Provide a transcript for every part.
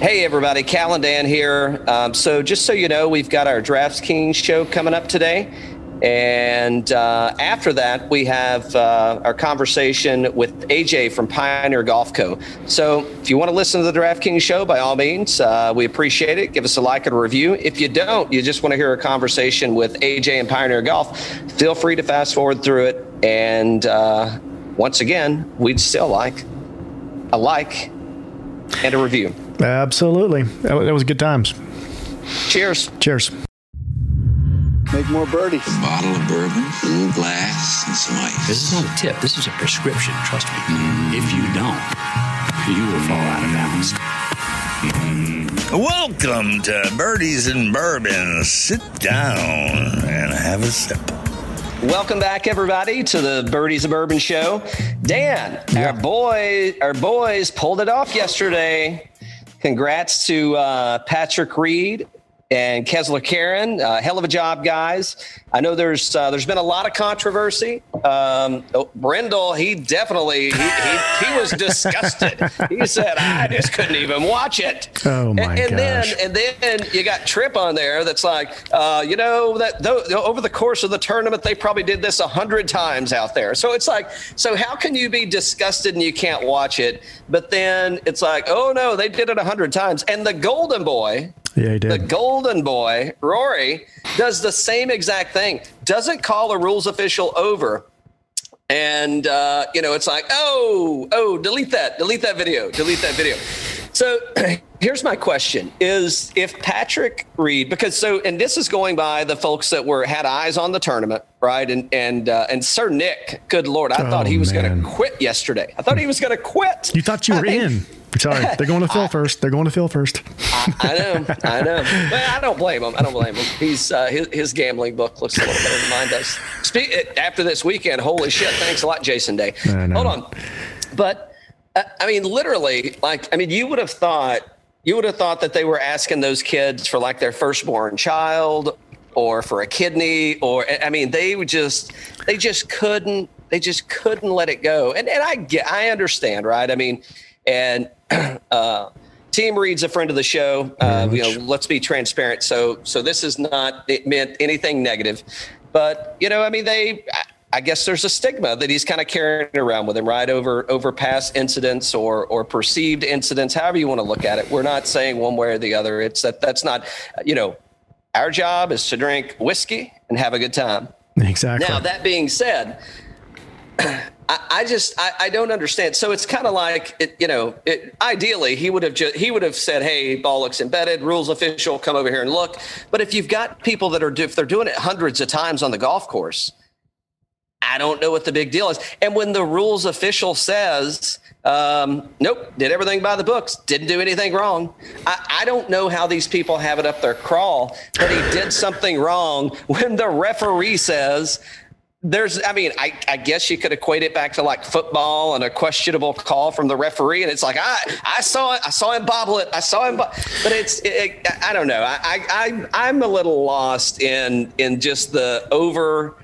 Hey, everybody, Cal and Dan here. Um, so, just so you know, we've got our DraftKings show coming up today. And uh, after that, we have uh, our conversation with AJ from Pioneer Golf Co. So, if you want to listen to the DraftKings show, by all means, uh, we appreciate it. Give us a like and a review. If you don't, you just want to hear a conversation with AJ and Pioneer Golf, feel free to fast forward through it. And uh, once again, we'd still like a like and a review. Absolutely. That was, that was good times. Cheers. Cheers. Make more birdies. A bottle of bourbon, a little glass, and some ice. This is not a tip. This is a prescription. Trust me. Mm. If you don't, you will fall out of balance. Welcome to Birdies and Bourbon. Sit down and have a sip. Welcome back, everybody, to the Birdies and Bourbon show. Dan, our boy, our boys pulled it off yesterday. Congrats to uh, Patrick Reed and Kessler Karain. Uh, hell of a job, guys. I know there's uh, there's been a lot of controversy. Um, oh, Brandel, he definitely he, he, he was disgusted. he said, "I just couldn't even watch it." Oh my and, and then and then you got Trip on there. That's like, uh, you know, that though, over the course of the tournament, they probably did this a hundred times out there. So it's like, so how can you be disgusted and you can't watch it? But then it's like, oh no, they did it a hundred times. And the Golden Boy, Yeah, he did. the golden boy, Rory, does the same exact thing. Doesn't call a rules official over. And, uh, you know, it's like, oh, oh, delete that, delete that video, delete that video. So here's my question is if Patrick Reed, because so, and this is going by the folks that were, had eyes on the tournament, right? And, and, uh, and Sir Nick, good Lord, I thought Oh, he was going to quit yesterday. I thought he was going to quit. You thought you were I in. Sorry, they're going to Phil first. They're going to Phil first. I know, I know. Well, I don't blame him. I don't blame him. He's uh, his, his gambling book looks a little better than mine does. Speak, after this weekend, holy shit! Thanks a lot, Jason Day. Hold on, but I mean, literally, like, I mean, you would have thought you would have thought that they were asking those kids for like their firstborn child or for a kidney or I mean, they would just they just couldn't they just couldn't let it go. And and I get I understand, right? I mean, and uh, Team Reed's a friend of the show. Uh, you know, let's be transparent. So, so this is not it meant anything negative, but you know, I mean, they. I- guess there's a stigma that he's kind of carrying around with him, right? Over over past incidents or or perceived incidents, however you want to look at it. We're not saying one way or the other. It's that that's not, you know, our job is to drink whiskey and have a good time. Exactly. Now, that being said, I, I just I, I don't understand. So it's kind of like it, you know, it, ideally he would have just he would have said, "Hey, ball looks embedded. Rules official, come over here and look." But if you've got people that are if they're doing it hundreds of times on the golf course, I don't know what the big deal is. And when the rules official says, um, "Nope, did everything by the books, didn't do anything wrong," I, I don't know how these people have it up their crawl that he did something wrong when the referee says there's i mean I, I guess you could equate it back to like football and a questionable call from the referee and it's like i i saw it i saw him bobble it i saw him bo-. but it's it, i don't know I, I i i'm a little lost in in just the over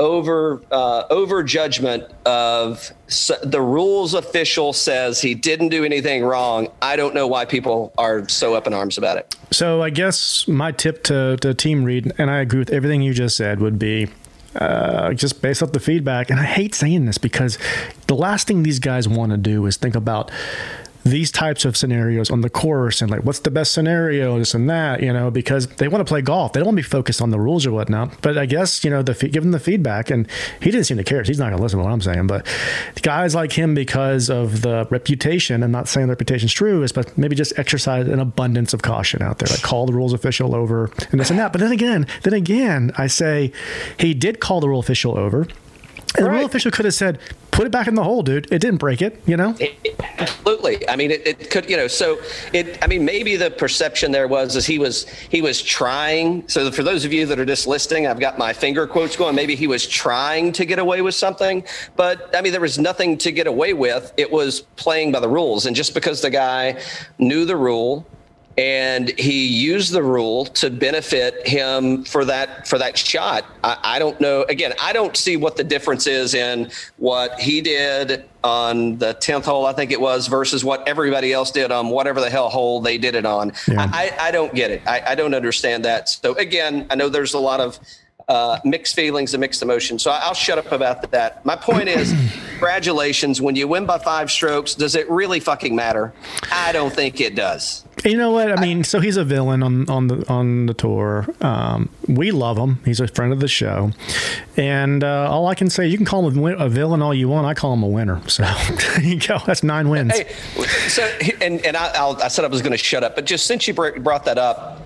over uh, over judgment of s- the rules official says he didn't do anything wrong i don't know why people are so up in arms about it So I guess my tip to, to Team Reed, and I agree with everything you just said, would be uh, just based off the feedback. And I hate saying this because the last thing these guys want to do is think about these types of scenarios on the course and like what's the best scenario, this and that, you know, because they want to play golf. They don't want to be focused on the rules or whatnot. But I guess, you know, the give him the feedback, and he didn't seem to care. He's not going to listen to what I'm saying. But guys like him, because of the reputation, I'm not saying the reputation's true, is but maybe just exercise an abundance of caution out there. Like call the rules official over and this and that. But then again, then again, I say he did call the rule official over. And the rule official could have said, "Put it back in the hole, dude. It didn't break it." You know. It- it- absolutely. I mean, it, it could, you know, so it, I mean, maybe the perception there was, is he was, he was trying. So for those of you that are just listening, I've got my finger quotes going. Maybe he was trying to get away with something, but I mean, there was nothing to get away with. It was playing by the rules. And just because the guy knew the rule and he used the rule to benefit him for that for that shot. I, I, don't know. Again, I don't see what the difference is in what he did on the tenth hole, I think it was, versus what everybody else did on whatever the hell hole they did it on. Yeah. I, I, don't get it. I, I don't understand that. So again, I know there's a lot of uh, mixed feelings and mixed emotions. So I'll shut up about that. My point is, congratulations. When you win by five strokes, does it really fucking matter? I don't think it does. You know what? I mean, so he's a villain on on the on the tour. Um, we love him. He's a friend of the show, and uh, all I can say, you can call him a villain all you want. I call him a winner. So there you go. That's nine wins. Hey, so and and I, I'll, I said I was going to shut up, but just since you brought that up,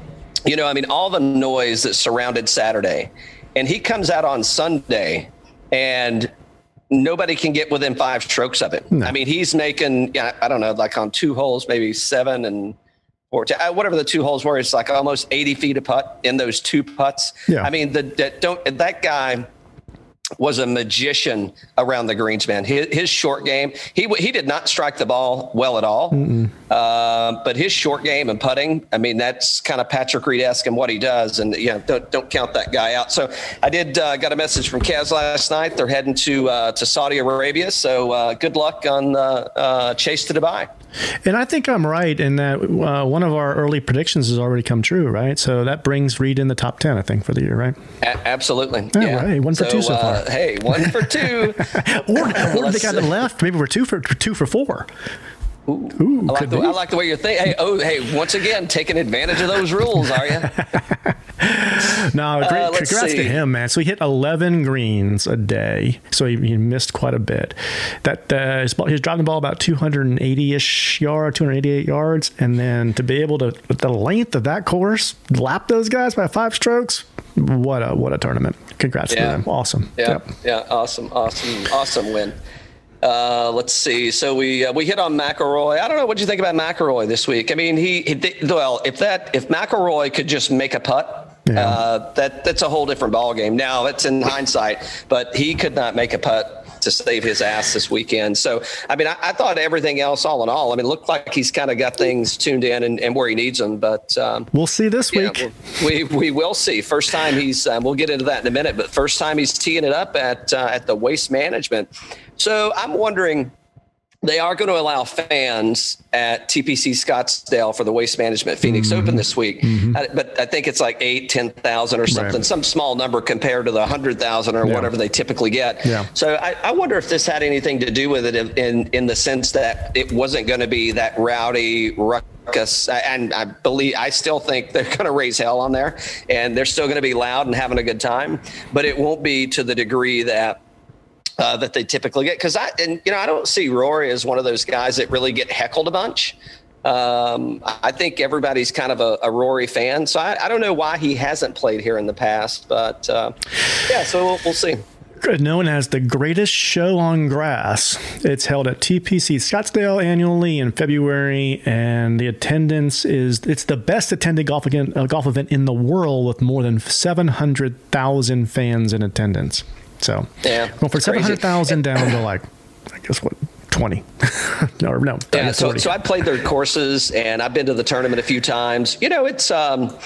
you know, I mean, all the noise that surrounded Saturday and he comes out on Sunday and nobody can get within five strokes of it. No. I mean, he's making, yeah, I don't know, like on two holes, maybe seven and four, uh, whatever the two holes were. It's like almost 80 feet a putt in those two putts. Yeah. I mean, the, the don't, that guy, was a magician around the greens, man. His, his, short game, he he did not strike the ball well at all, uh, but his short game and putting, I mean, that's kind of Patrick Reed esque in what he does, and yeah, don't don't count that guy out. So I did uh, got a message from Kaz last night. They're heading to uh, to Saudi Arabia, so uh, good luck on the uh, chase to Dubai. And I think I'm right in that uh, one of our early predictions has already come true, right? So that brings Reed in the top 10, I think, for the year, right? A- absolutely. Yeah, yeah. Right. One for so, two so far. Uh, hey, one for two. or or they got it left. Maybe we're two for two for four. Ooh, Ooh I, like the, I, like the, way you're thinking. Hey, oh, hey, once again, taking advantage of those rules, are you? no, great, uh, congrats see. to him, man. So he hit 11 greens a day, so he, he missed quite a bit. That uh, he was driving the ball about 280-ish yard, 288 yards, and then to be able to, with the length of that course, lap those guys by five strokes, what a what a tournament! Congrats yeah. to them. Awesome. Yeah, yep. yeah, awesome, awesome, awesome win. Uh, let's see. So we uh, we hit on McIlroy. I don't know what you think about McIlroy this week. I mean, he, he well, if that if McIlroy could just make a putt, yeah. uh, that that's a whole different ball game. Now it's in hindsight, but he could not make a putt to save his ass this weekend. So, I mean, I, I thought everything else, all in all, I mean, looked like he's kind of got things tuned in and, and where he needs them. But um, we'll see this week. Know, we we will see. First time he's. Um, we'll get into that in a minute. But first time he's teeing it up at uh, at the Waste Management so I'm wondering they are going to allow fans at TPC Scottsdale for the Waste Management Phoenix mm-hmm. Open this week. Mm-hmm. But I think it's like eight, 10,000 or something, right. some small number compared to the 100,000 or yeah. whatever they typically get. Yeah. So I, I, wonder if this had anything to do with it in, in, in the sense that it wasn't going to be that rowdy ruckus. And I believe, I still think they're going to raise hell on there and they're still going to be loud and having a good time, but it won't be to the degree that uh, that they typically get. Because I and you know I don't see Rory as one of those guys that really get heckled a bunch. Um, I think everybody's kind of a, a Rory fan, so I, I, don't know why he hasn't played here in the past, but uh, yeah, so we'll, we'll see known as the greatest show on grass. It's held at TPC Scottsdale annually in February, and the attendance is it's the best attended golf event, uh, golf event in the world with more than 700,000 fans in attendance. So yeah, well, for seven hundred thousand down to like, I guess what 20 or no yeah so, so i played their courses and i've been to the tournament a few times. You know it's um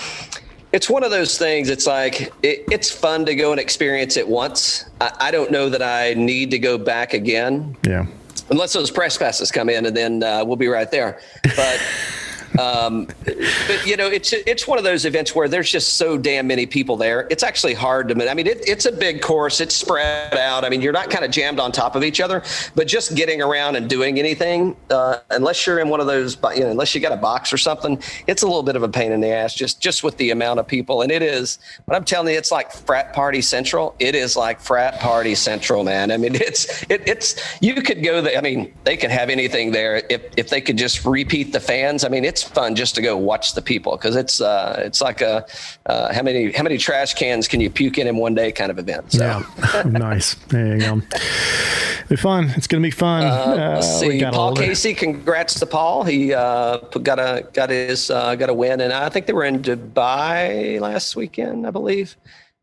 it's one of those things it's like it, it's fun to go and experience it once. I, I, don't know that i need to go back again. Yeah. Unless those press passes come in and then uh, we'll be right there. But um, but you know, it's it's one of those events where there's just so damn many people there. It's actually hard to. I mean, it, it's a big course. It's spread out. I mean, you're not kind of jammed on top of each other, but just getting around and doing anything, uh, unless you're in one of those, you know, unless you got a box or something, it's a little bit of a pain in the ass. Just just with the amount of people, and it is. But I'm telling you, it's like frat party central. It is like frat party central, man. I mean, it's it, it's you could go there. I mean, they could have anything there if if they could just repeat the fans. I mean, it's fun just to go watch the people because it's uh, it's like a uh, how many how many trash cans can you puke in in one day kind of event. So. Yeah, nice. There you go. Be fun. It's going to be fun. Uh, let's uh, see. Paul Casey, congrats to Paul. He uh, got a got his uh, got a win, and I think they were in Dubai last weekend, I believe.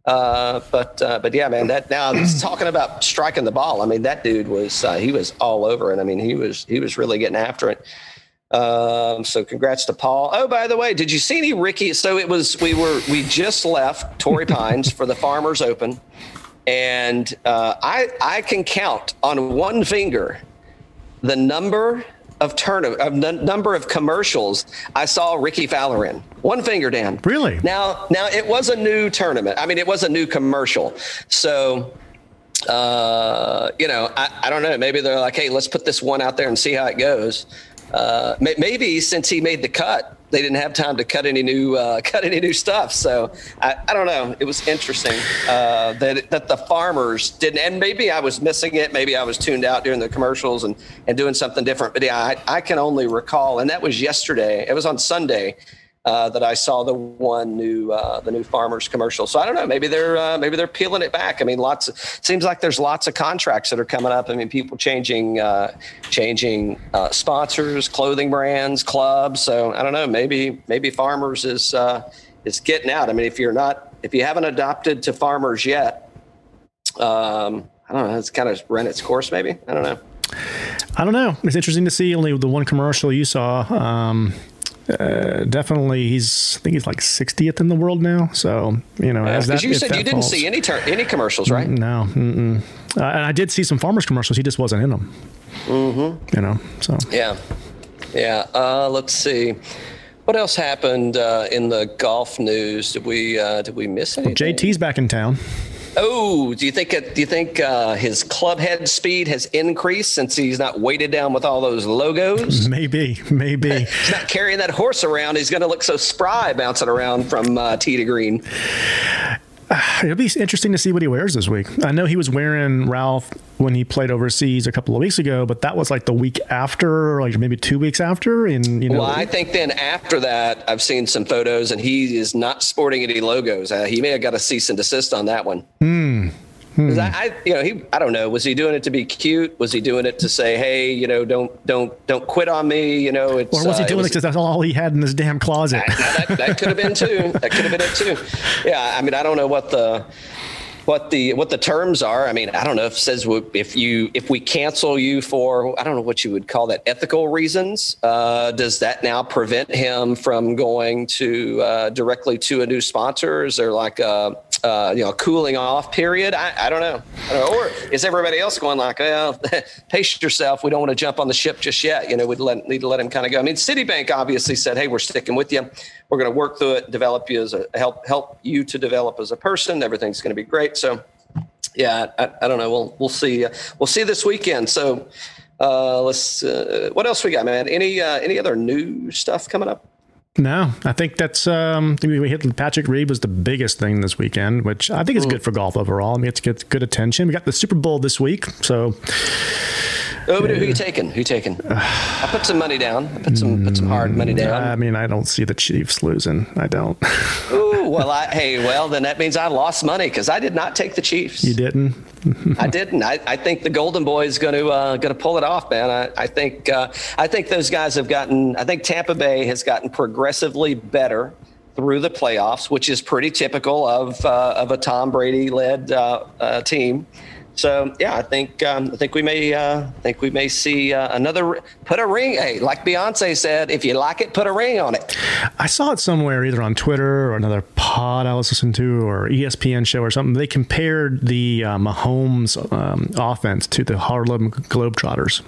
Uh, but uh, but yeah, man, that now talking about striking the ball. I mean, that dude was uh, he was all over it. I mean, he was he was really getting after it. Um, so congrats to Paul. Oh, by the way, did you see any Rickie? So it was we were we just left Torrey Pines for the Farmers Open, and uh, I I can count on one finger the number of turn of n- number of commercials I saw Rickie Fowler in. One finger, Dan. Really? Now now it was a new tournament. I mean, it was a new commercial. So uh, you know, I, I don't know. Maybe they're like, hey, let's put this one out there and see how it goes. Uh, maybe since he made the cut, they didn't have time to cut any new uh, cut any new stuff. So I, I don't know. It was interesting uh, that that the farmers didn't, and maybe I was missing it. Maybe I was tuned out during the commercials and and doing something different. But yeah, I, I can only recall, and that was yesterday. It was on Sunday uh, that I saw the one new uh, the new farmers commercial. So I don't know. Maybe they're uh, maybe they're peeling it back. I mean, lots. Of, seems like there's lots of contracts that are coming up. I mean, people changing uh, changing uh, sponsors, clothing brands, clubs. So I don't know. Maybe maybe farmers is is getting out. I mean, if you're not if you haven't adopted to farmers yet, um, I don't know. It's kind of run its course. Maybe I don't know. I don't know. It's interesting to see only the one commercial you saw. Um, uh, definitely, he's I think he's like 60th in the world now. So you know, Because as that, you said you didn't falls- see any tur- any commercials, right? No, mm-mm. Uh, and I did see some farmers commercials. He just wasn't in them. Mm-hmm. You know, so Yeah, yeah. Uh, let's see. What else happened uh, in the golf news? Did we uh, did we miss anything? JT's back in town. Oh, do you think it, do you think uh, his club head speed has increased since he's not weighted down with all those logos? Maybe, maybe. he's not carrying that horse around. He's going to look so spry bouncing around from uh, tee to green. It'll be interesting to see what he wears this week. I know he was wearing Ralph when he played overseas a couple of weeks ago, but that was like the week after, like maybe two weeks after. And you know, Well, I think then after that, I've seen some photos, and he is not sporting any logos. Uh, he may have got a cease and desist on that one. Hmm. 'Cause I, I, you know, he, I don't know. Was he doing it to be cute? Was he doing it to say, "Hey, you know, don't, don't, don't quit on me"? You know, it's. or was he uh, doing it because that's all he had in his damn closet? Now, that, that could have been too. That could have been it too. Yeah, I mean, I don't know what the what the what the terms are. I mean, I don't know if it says if you if we cancel you for I don't know what you would call that ethical reasons. Uh, does that now prevent him from going to uh, directly to a new sponsor? Is there like a uh, you know cooling off period? I, I don't know. I don't know. Or is everybody else going like, well, pace yourself. We don't want to jump on the ship just yet. You know, we'd let, need to let him kind of go. I mean, Citibank obviously said, hey, we're sticking with you. We're going to work through it, develop you as a help help you to develop as a person. Everything's going to be great. So, yeah, I, I don't know. We'll we'll see. Uh, we'll see this weekend. So, uh, let's. Uh, what else we got, man? Any uh, any other new stuff coming up? No, I think that's um, we hit Patrick Reed was the biggest thing this weekend, which I think is good for golf overall. I mean, it's good, good attention. We got the Super Bowl this week, so Oh, but who you taking? Who you taking? I put some money down. I put some put some hard money down. I mean, I don't see the Chiefs losing. I don't. Ooh, well, I, hey, well, then that means I lost money because I did not take the Chiefs. you didn't. I didn't. I, I think the Golden Boy is going to uh, going to pull it off, man. I, I think uh, I think those guys have gotten. I think Tampa Bay has gotten progressively better through the playoffs, which is pretty typical of uh, of a Tom Brady led uh, uh, team. So yeah, I think um, I think we may uh, think we may see uh, another put a ring. Hey, like Beyonce said, if you like it, put a ring on it. I saw it somewhere, either on Twitter or another pod I was listening to, or ESPN show or something. They compared the uh, Mahomes um, offense to the Harlem Globetrotters.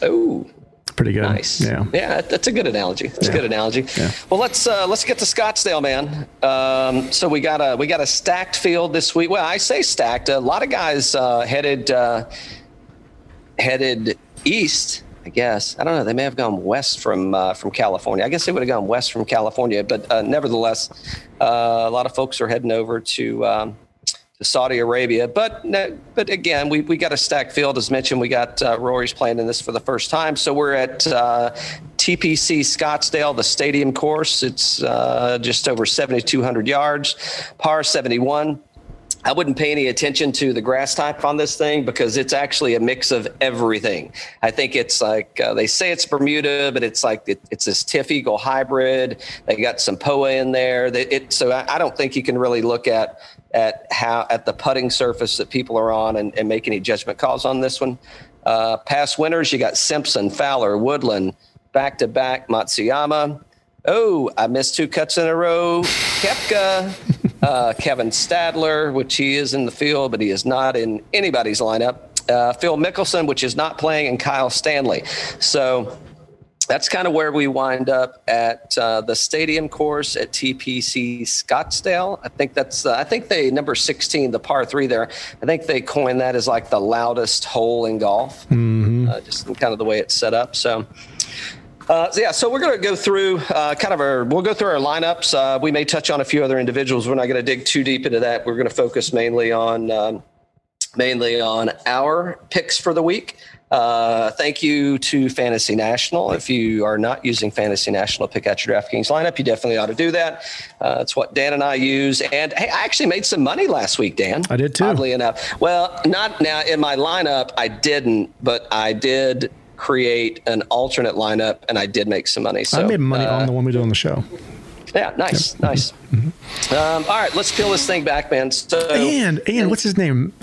Oh, Pretty good. Nice. Yeah. Yeah, that's a good analogy. That's a good analogy. Yeah. Well, let's uh, let's get to Scottsdale, man. Um, so we got a we got a stacked field this week. Well, I say stacked. A lot of guys uh, headed uh, headed east. I guess I don't know. They may have gone west from uh, from California. I guess they would have gone west from California, but uh, nevertheless, uh, a lot of folks are heading over to. Um, to Saudi Arabia. But but again, we, we got a stacked field. As mentioned, we got uh, Rory's playing in this for the first time. So we're at uh, TPC Scottsdale, the stadium course. It's uh, just over 7,200 yards, par 71. I wouldn't pay any attention to the grass type on this thing because it's actually a mix of everything. I think it's like uh, they say it's Bermuda, but it's like it, it's this TifEagle hybrid. They got some POA in there. They, it, so I, I don't think you can really look at at how at the putting surface that people are on and, and make any judgment calls on this one. Uh, past winners, you got Simpson, Fowler, Woodland, back to back Matsuyama. Oh, I missed two cuts in a row. Koepka, uh, Kevin Stadler, which he is in the field, but he is not in anybody's lineup. Uh, Phil Mickelson, which is not playing, and Kyle Stanley. So that's kind of where we wind up at uh, the stadium course at TPC Scottsdale. I think that's uh, I think they number 16, the par three there. I think they coined that as like the loudest hole in golf, mm-hmm. uh, just kind of the way it's set up. So. Uh, yeah, so we're going to go through uh, kind of our. We'll go through our lineups. Uh, we may touch on a few other individuals. We're not going to dig too deep into that. We're going to focus mainly on um, mainly on our picks for the week. Uh, thank you to Fantasy National. If you are not using Fantasy National to pick out your DraftKings lineup, you definitely ought to do that. Uh, it's what Dan and I use. And hey, I actually made some money last week, Dan. I did too. Oddly enough. Well, not now in my lineup, I didn't, but I did create an alternate lineup and I did make some money. So I made money uh, on the one we did on the show. Yeah, nice, yep. nice. Mm-hmm. Um, all right, let's peel this thing back, man. So, and and what's his name?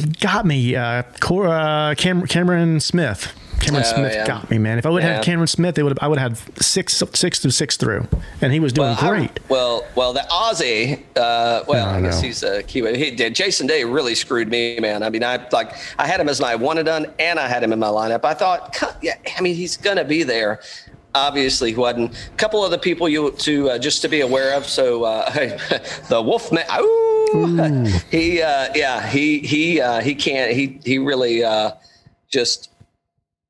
Got me. Uh, Cora, Cam, Cameron Smith. Cameron oh, Smith yeah. got me, man. If I would have yeah. had Cameron Smith, they would I would have had six six through six through, and he was doing well, great. I, well, well, the Aussie, uh, well, I, I guess he's a keyword. He did. Jason Day really screwed me, man. I mean, I like I had him as my one and done, and I had him in my lineup. I thought, yeah, I mean, he's gonna be there obviously wasn't. A couple of the people you to uh, just to be aware of. So uh, the Wolfman, ooh, he uh, yeah he he uh, he can't he he really uh, just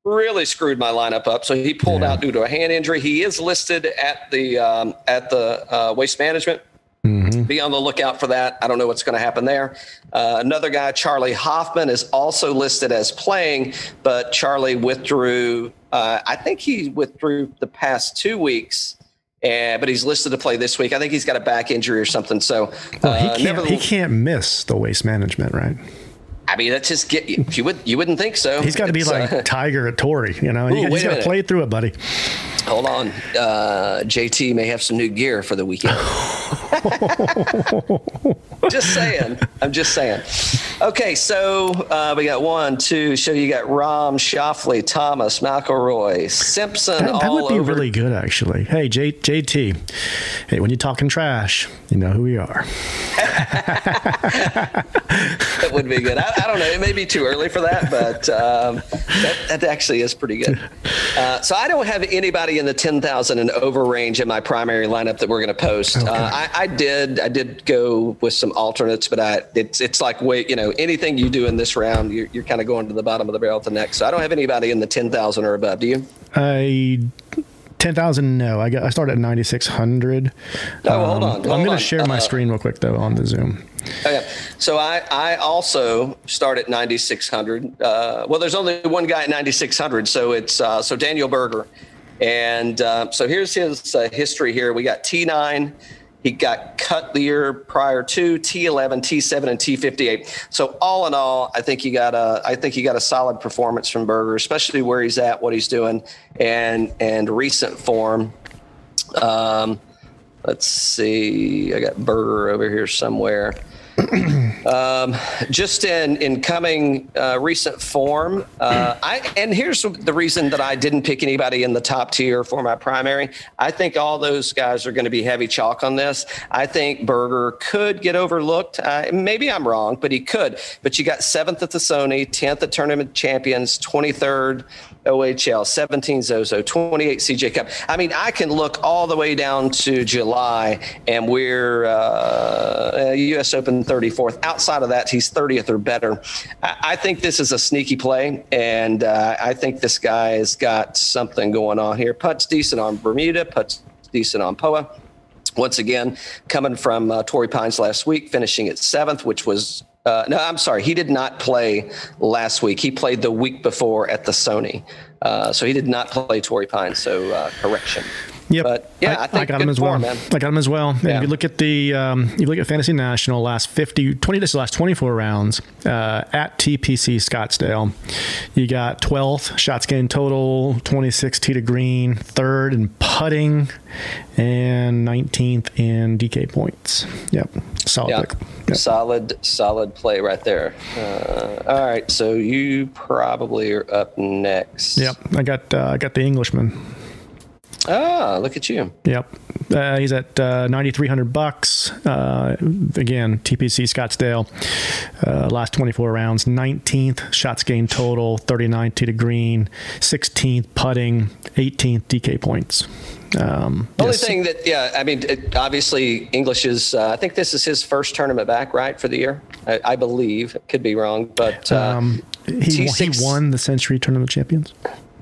really screwed my lineup up. So he pulled yeah. out due to a hand injury. He is listed at the um, at the uh, waste management. Mm-hmm. Be on the lookout for that. I don't know what's going to happen there. Uh, another guy, Charlie Hoffman, is also listed as playing, but Charlie withdrew. Uh, I think he withdrew the past two weeks. Uh, but he's listed to play this week. I think he's got a back injury or something. So well, he, uh, can't, never, he can't miss the waste management, right? I mean, that's just get you would you wouldn't think so. He's got to be like uh, Tiger at Torrey, you know. Ooh, he's got to play through it, buddy. Hold on, uh, JT may have some new gear for the weekend. just saying. I'm just saying. Okay, so uh, we got one, two. So you got Rahm, Schauffele, Thomas, McIlroy, Simpson. That, that would be over. really good, actually. Hey, J, JT. Hey, when you're talking trash, you know who we are. that would be good. I, I, don't know. It may be too early for that, but um, that, that, actually is pretty good. Uh, so I don't have anybody in the 10,000 and over range in my primary lineup that we're going to post. Okay. Uh, I, I, did. I did go with some alternates, but I it's it's like wait, you know, anything you do in this round, you're, you're kind of going to the bottom of the barrel to the next. So I don't have anybody in the 10,000 or above. Do you? I Ten thousand? No, I got. I started at ninety six hundred. Oh, um, hold on. Hold I'm going to share my uh, screen real quick though on the Zoom. Okay. So I I also start at ninety six hundred. Uh, well, there's only one guy at ninety six hundred, so it's uh, so Daniel Berger, and uh, so here's his uh, history. Here we got T nine. He got cut the year prior to T11, T7, and T58. So all in all, I think he got a I think he got a solid performance from Berger, especially where he's at, what he's doing, and and recent form. Um, let's see, I got Berger over here somewhere. Um, just in in coming uh, recent form, uh, I and here's the reason that I didn't pick anybody in the top tier for my primary. I think all those guys are going to be heavy chalk on this. I think Berger could get overlooked. Uh, maybe I'm wrong, but he could. But you got seventh at the Sony, tenth at Tournament Champions, twenty third OHL, 17 Zozo, 28 CJ Cup. I mean, I can look all the way down to July, and we're uh, U.S. Open 34th. Outside of that, he's 30th or better. I, think this is a sneaky play, and uh, I think this guy has got something going on here. Putts decent on Bermuda, putts decent on Poa once again, coming from uh, Torrey Pines last week, finishing at seventh, which was uh, no, I'm sorry. He did not play last week. He played the week before at the Sony. Uh, so he did not play Torrey Pine. So uh, correction. Yep. But yeah, I, I, think I got him as well. Man. I got him as well. And yeah. if you look at the, um, you look at Fantasy National last 50, 20, this last 24 rounds uh, at TPC Scottsdale, you got 12th shots gained total, 26 tee to green, third in putting, and 19th in DK points. Yep. Solid yep. Yep. Solid, solid play right there. Uh, all right. So you probably are up next. Yep. I got, uh, I got the Englishman. Ah, look at you. Yep. Uh, he's at uh, 9300 bucks. Uh, again, TPC Scottsdale. Uh, last 24 rounds, 19th shots gained total, 39th tee to green, 16th putting, 18th DK points. Um, The only yes. thing that, yeah, I mean, it, obviously English is. Uh, I think this is his first tournament back, right, for the year. I, I believe. Could be wrong, but uh, um, he, he T6 won the Sentry Tournament Champions.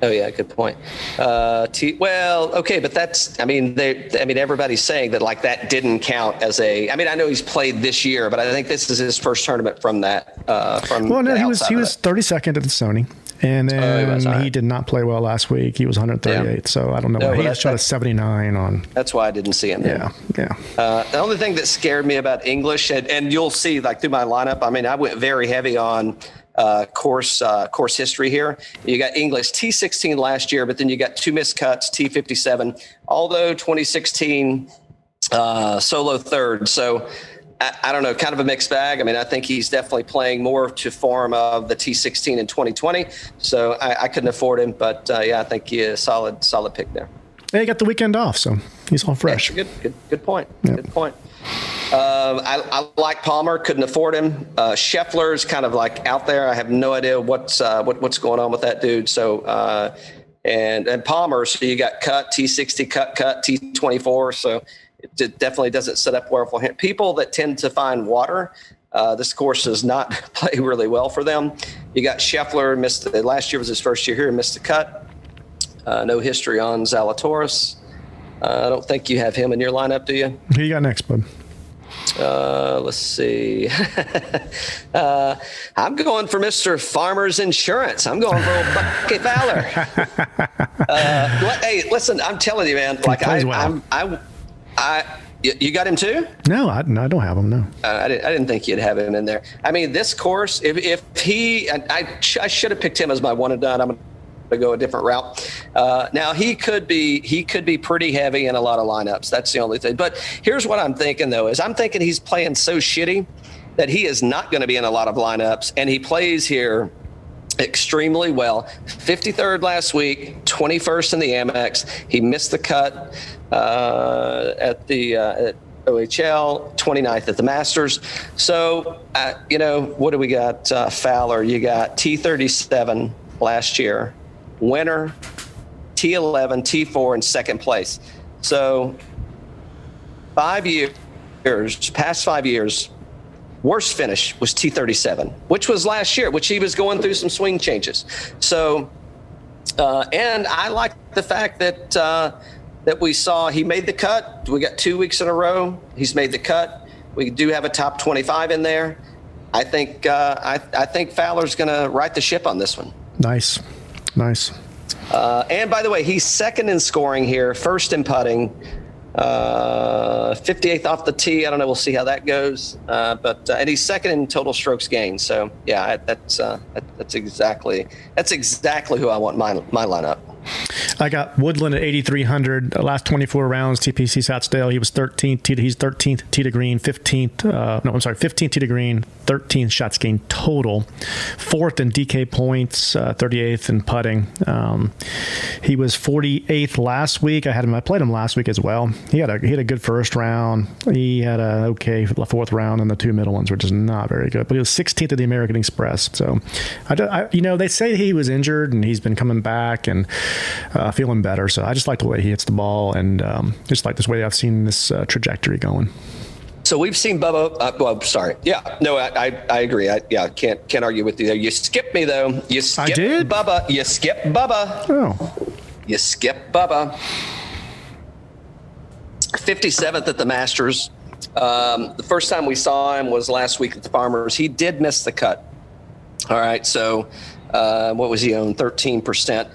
Oh yeah, good point. Uh, T, well, okay, but that's. I mean, they. I mean, everybody's saying that like that didn't count as a. I mean, I know he's played this year, but I think this is his first tournament from that. Uh, from Well, no, he was he was 32nd at the Sony. And then Oh, he was, right. he did not play well last week. He was 138th. So I don't know. No, why. he shot a 79 on. That's why I didn't see him. there. Yeah, yeah. Uh, the only thing that scared me about English, and, and you'll see like through my lineup, I mean, I went very heavy on uh, course uh, course history here. You got English T16 last year, but then you got two missed cuts, T57. Although 2016 uh, solo third, so. I, I don't know, kind of a mixed bag. I mean, I think he's definitely playing more to form of the T16 in 2020. So I, I couldn't afford him, but uh, yeah, I think he is solid, solid pick there. And he got the weekend off, so he's all fresh. Good, good, good point. Good point. Um, I, I like Palmer. Couldn't afford him. Uh, Scheffler's kind of like out there. I have no idea what's uh, what, what's going on with that dude. So uh, and and Palmer. So you got cut T60, cut cut T24. So it definitely doesn't set up well for him. People that tend to find water. Uh, this course does not play really well for them. You got Scheffler missed the, last year was his first year here, missed the cut. Uh, no history on Zalatoris. Uh, I don't think you have him in your lineup, do you? Who you got next, bud? Uh, let's see. uh, I'm going for Mr. Farmer's Insurance. I'm going for old Bucky Fowler. Uh, what- hey, listen, I'm telling you, man. Like I, well. I'm, I, I, you you got him too? No, I, no, I don't have him. No. Uh, I, didn't, I didn't think you'd have him in there. I mean, this course, if, if he, I, I, sh- I should have picked him as my one and done. I'm going to go a different route. Uh, now he could be, he could be pretty heavy in a lot of lineups. That's the only thing. But here's what I'm thinking though: is I'm thinking he's playing so shitty that he is not going to be in a lot of lineups, and he plays here extremely well. 53rd last week, 21st in the Amex. He missed the cut uh, at the uh, at OHL, 29th at the Masters. So, uh, you know, what do we got? Uh, Fowler, you got T37 last year, winner, T11, T4, and second place. So, five years, past five years, worst finish was T37, which was last year, which he was going through some swing changes. So, uh, and I like the fact that uh, that we saw he made the cut. We got two weeks in a row. He's made the cut. We do have a top 25 in there. I think uh, I, I think Fowler's going to right the ship on this one. Nice, nice. Uh, and by the way, he's second in scoring here, first in putting, uh, 58th off the tee. I don't know. We'll see how that goes. Uh, but uh, and he's second in total strokes gained. So yeah, that's uh, that, that's exactly that's exactly who I want my my lineup. I got Woodland at 8,300. uh, Last 24 rounds, TPC Scottsdale. He was 13th. Tee he's 13th tee to green, 15th. Uh, no, I'm sorry, 15th tee to green, 13th shots gained total. Fourth in DK points, uh, 38th in putting. Um, he was 48th last week. I had him. I played him last week as well. He had a he had a good first round. He had a okay fourth round, and the two middle ones were just not very good. But he was 16th at the American Express. So, I, I you know they say he was injured and he's been coming back and uh, feeling better. So I just like the way he hits the ball and um, just like this way I've seen this uh, trajectory going. So we've seen Bubba. Uh, well, sorry. Yeah, no, I, I, I agree. I yeah, can't can't argue with you there. You skipped me though. You skipped did? Bubba. You skipped Bubba. Oh, You skip Bubba. 57th at the Masters. Um, the first time we saw him was last week at the Farmers. He did miss the cut. All right. So, uh, what was he on? 13%.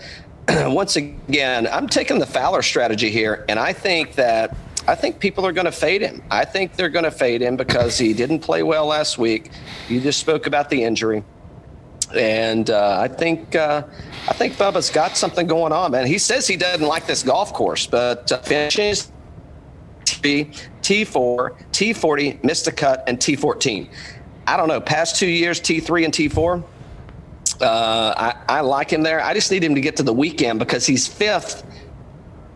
Once again, I'm taking the Fowler strategy here, and I think that. I think people are going to fade him. I think they're going to fade him because he didn't play well last week. You just spoke about the injury and uh, I think uh, I think Bubba's got something going on, man. He says he doesn't like this golf course, but uh, finishes T T4, T40, missed a cut, and T14. I don't know. Past two years, T3 and T4. Uh, I, I like him there. I just need him to get to the weekend because he's fifth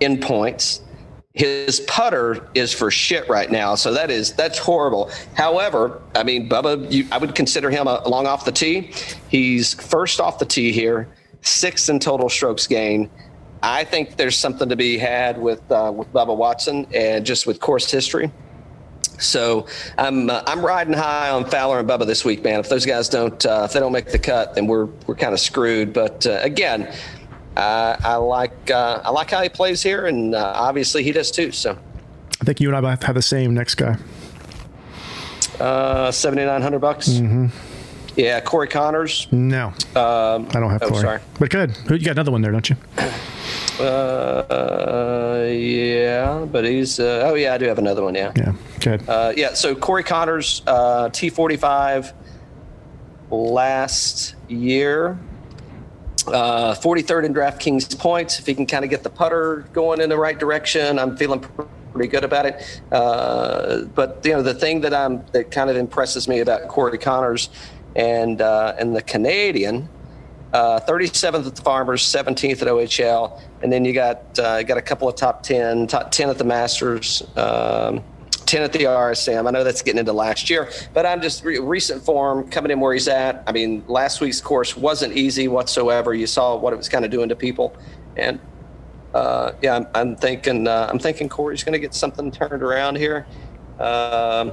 in points. His putter is for shit right now, so that is that's horrible. However, I mean, Bubba, you, I would consider him a, long off the tee. He's first off the tee here, sixth in total strokes gained. I think there's something to be had with uh, with Bubba Watson and just with course history. So I'm uh, I'm riding high on Fowler and Bubba this week, man. If those guys don't uh, if they don't make the cut, then we're we're kind of screwed. But uh, again, uh, I like uh, I like how he plays here, and uh, obviously he does too. So I think you and I both have the same next guy. Uh, seventy nine hundred bucks. Mm-hmm. Yeah, Corey Conners. No, um, I don't have oh, Corey. Sorry. But good. You got another one there, don't you? Uh, yeah, but he's. Uh, oh yeah, I do have another one. Yeah. Yeah. Good. Uh, yeah. So Corey Conners, uh, T forty five, last year. Uh, 43rd in DraftKings points. If he can kind of get the putter going in the right direction, I'm feeling pretty good about it. Uh, but you know, the thing that I'm that kind of impresses me about Corey Conners and uh, and the Canadian, uh, 37th at the Farmers, 17th at OHL, and then you got uh, got a couple of top 10, top 10 at the Masters. Um, 10 at the RSM. I know that's getting into last year, but I'm just re- recent form coming in where he's at. I mean, last week's course wasn't easy whatsoever. You saw what it was kind of doing to people, and uh, yeah, I'm, I'm thinking uh, I'm thinking Corey's going to get something turned around here. Um,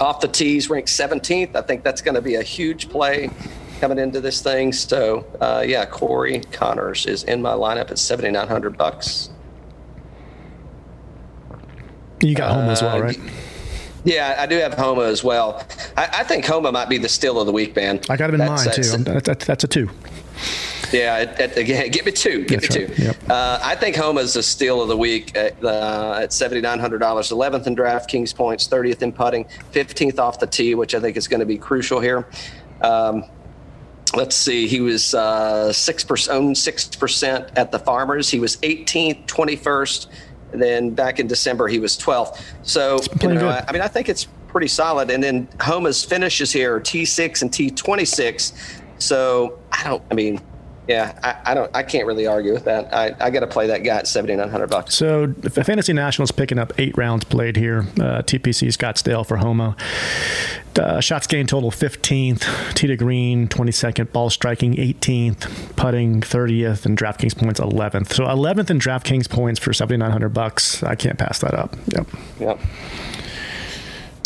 off the tees, ranked 17th. I think that's going to be a huge play coming into this thing. So uh, yeah, Corey Conners is in my lineup at 7,900 bucks. You got Homa as well, right? Uh, yeah, I do have Homa as well. I, I, think Homa might be the steal of the week, man. I got him in that's, mind too. That's, that's, that's, a two. Yeah, again, give me two. Give that's me right. two. Yep. Uh, I think Homa is the steal of the week at, uh, at seventy nine hundred dollars. Eleventh in DraftKings points, thirtieth in putting, fifteenth off the tee, which I think is going to be crucial here. Um, let's see, he was uh, six percent, owned six percent at the Farmers. He was 18th, 21st and then back in December, he was 12th. So, you know, I, I, mean, I think it's pretty solid. And then Homa's finishes here T6 and T26. So I don't, I mean, yeah, I, I, don't. I can't really argue with that. I, I got to play that guy at seventy nine hundred bucks. So Fantasy Nationals picking up eight rounds played here. Uh, TPC Scottsdale for Homa. Uh, shots gained total fifteenth. Tee to green twenty second. Ball striking eighteenth. Putting thirtieth, and DraftKings points eleventh. So eleventh in DraftKings points for seventy nine hundred bucks. I can't pass that up. Yep. Yep.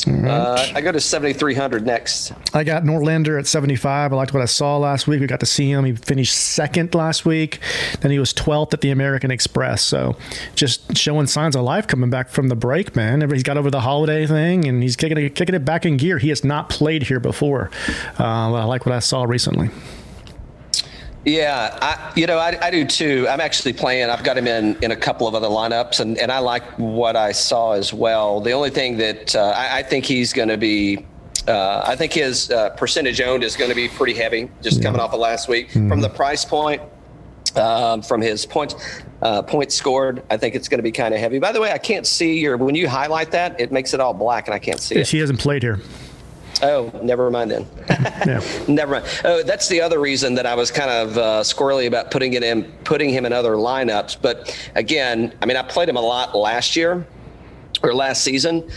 Uh, I go to 7,300 next. I got Norlander at 75. I liked what I saw last week. We got to see him. He finished second last week. Then he was 12th at the American Express. So just showing signs of life coming back from the break, man. He's got over the holiday thing and he's kicking it, kicking it back in gear. He has not played here before. Uh, I like what I saw recently. Yeah, I, you know, I, I, do too. I'm actually playing. I've got him in in a couple of other lineups, and, and I like what I saw as well. The only thing that uh, I, I, think he's going to be, uh, I think his uh, percentage owned is going to be pretty heavy, just yeah. coming off of last week. Mm-hmm. From the price point, um, from his points uh, points scored, I think it's going to be kind of heavy. By the way, I can't see your when you highlight that, it makes it all black, and I can't see it. He hasn't played here. Oh, never mind then. yeah. Never mind. Oh, that's the other reason that I was kind of uh, squirrely about putting it in, putting him in other lineups. But again, I mean, I played him a lot last year or last season.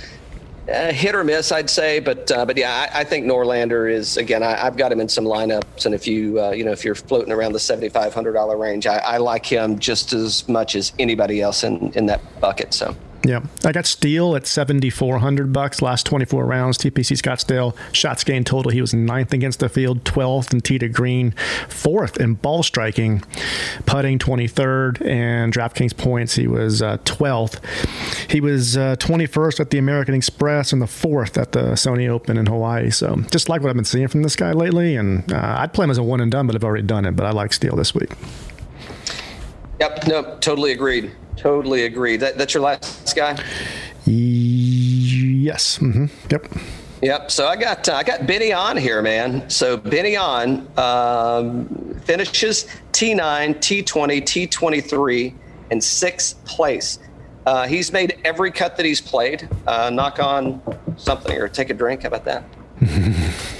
Uh, hit or miss, I'd say, but uh, but yeah, I, I, think Norlander is again. I, have got him in some lineups, and if you uh, you know if you're floating around the seventy five hundred dollar range, I, I like him just as much as anybody else in in that bucket. So. Yeah, I got Steele at seventy four hundred bucks. Last twenty four rounds, TPC Scottsdale shots gained total. He was ninth against the field, twelfth in tee to green, fourth in ball striking, putting twenty third, and DraftKings points he was uh, twelfth. he was twenty uh, first at the American Express and the fourth at the Sony Open in Hawaii. So just like what I've been seeing from this guy lately, and uh, I'd play him as a one and done, but I've already done it. But I like Steele this week. Yep, no, totally agreed. Totally agree. That, that's your last guy. Yes. Mm-hmm. Yep. Yep. So I got uh, I got Benny on here, man. So Benny An um, finishes T9, T20, T23 in sixth place. Uh, he's made every cut that he's played. Uh, knock on something or take a drink. How about that?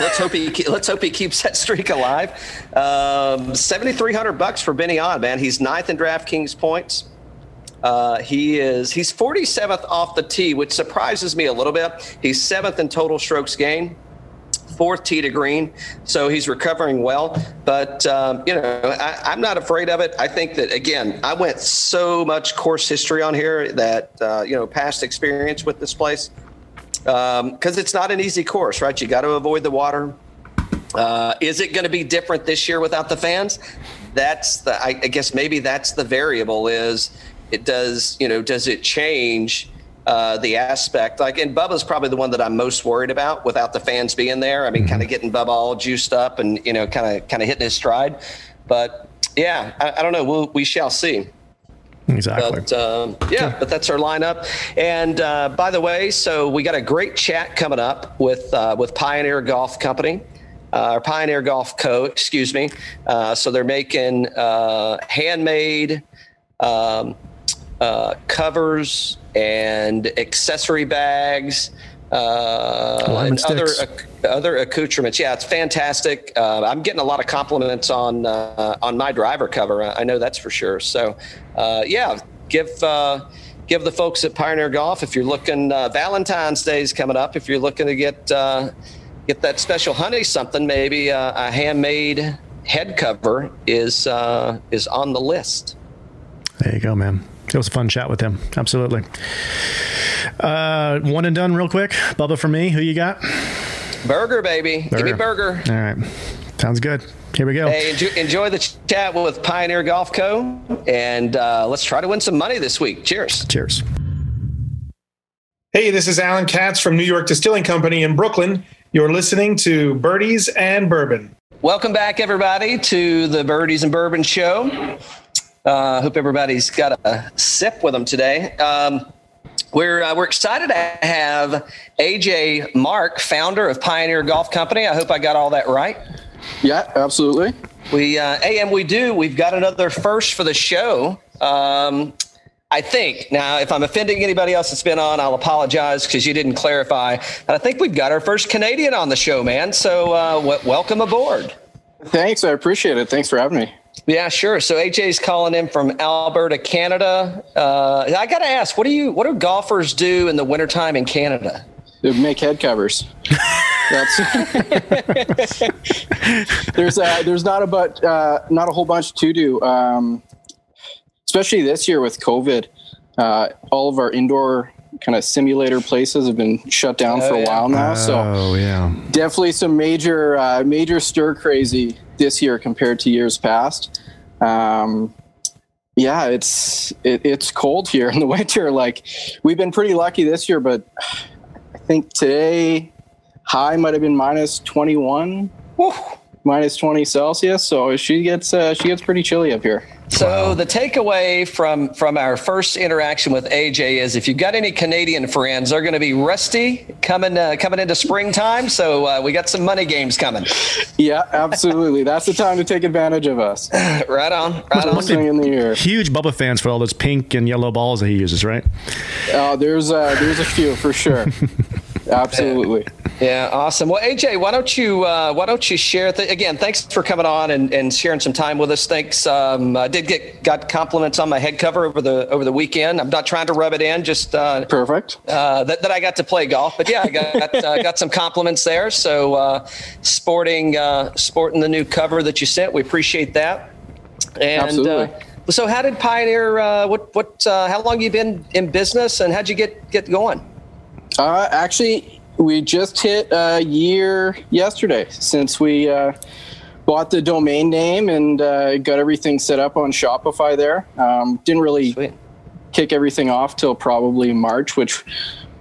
let's hope he let's hope he keeps that streak alive. Um, Seventy three hundred bucks for Benny An, man. He's ninth in DraftKings points. Uh, he is he's 47th off the tee, which surprises me a little bit. He's seventh in total strokes gained, fourth tee to green, so he's recovering well. But um, you know, I, am not afraid of it. I think that again, I went so much course history on here that uh, you know, past experience with this place because um, it's not an easy course, right? You got to avoid the water. Uh, is it going to be different this year without the fans? That's the. I, I guess maybe that's the variable. Is it does you know does it change uh, the aspect like and Bubba's probably the one that I'm most worried about without the fans being there. I mean, kind of getting Bubba all juiced up and you know kind of kind of hitting his stride. But yeah, I, I don't know. We'll, we shall see. Exactly. But um, yeah, but that's our lineup. And uh, by the way, so we got a great chat coming up with uh, with Pioneer Golf Company. Uh, or Pioneer Golf Co. Excuse me. Uh, so they're making uh, handmade um, uh, covers and accessory bags uh, and other other accoutrements. Yeah, it's fantastic. Uh, I'm getting a lot of compliments on uh, on my driver cover. I know that's for sure. So, uh, yeah, give uh, give the folks at Pioneer Golf if you're looking. Uh, Valentine's Day is coming up. If you're looking to get get that special honey something, maybe a handmade head cover is is on the list. There you go, man. It was a fun chat with him. Absolutely. Uh, one and done, real quick. Bubba for me. Who you got? Berger, baby. Berger. Give me Berger. All right. Sounds good. Here we go. Hey, enjoy, enjoy the chat with Pioneer Golf Co. And uh, let's try to win some money this week. Cheers. Cheers. Hey, this is Alan Katz from New York Distilling Company in Brooklyn. You're listening to Birdies and Bourbon. Welcome back, everybody, to the Birdies and Bourbon Show. Uh, hope everybody's got a sip with them today. Um, we're, uh, we're excited to have AJ Mark, founder of Pioneer Golf Company. I hope I got all that right. Yeah, absolutely. We uh, and we do. We've got another first for the show. Um, I think now, if I'm offending anybody else that's been on, I'll apologize because you didn't clarify. But I think we've got our first Canadian on the show, man. So uh, w- welcome aboard. Thanks, I appreciate it. Thanks for having me. Yeah, sure. So AJ's calling in from Alberta, Canada. Uh, I got to ask, what do you, what do golfers do in the wintertime in Canada? They make head covers. there's uh, there's not about uh, not a whole bunch to do, um, especially this year with COVID. Uh, all of our indoor kind of simulator places have been shut down oh, for a yeah. while now. So oh, yeah. definitely some major uh, major stir crazy this year compared to years past. Um, yeah, it's it, it's cold here in the winter. Like we've been pretty lucky this year, but I think today high might have been minus twenty one, minus twenty Celsius. So she gets uh, she gets pretty chilly up here. So wow. the takeaway from from our first interaction with AJ is if you've got any Canadian friends, they're going to be rusty coming uh, coming into springtime. So uh, we got some money games coming. Yeah, absolutely. That's the time to take advantage of us. right on. Right on. In the year. Huge Bubba fans for all those pink and yellow balls that he uses, right? Oh, there's uh, there's a few for sure. Absolutely. Yeah, awesome. Well, AJ, why don't you uh, why don't you share th- again? Thanks for coming on and, and sharing some time with us. Thanks. Um, I did get got compliments on my head cover over the over the weekend. I'm not trying to rub it in, just uh, perfect. Uh, that, that I got to play golf, but yeah, I got uh, got some compliments there. So uh, sporting uh, sporting the new cover that you sent, we appreciate that. And, Absolutely. so, how did Pioneer? what what? how long you been in business, and how'd you get get going? Actually, we just hit a year yesterday since we uh, bought the domain name and uh, got everything set up on Shopify there. Um, didn't really Sweet. kick everything off till probably March, which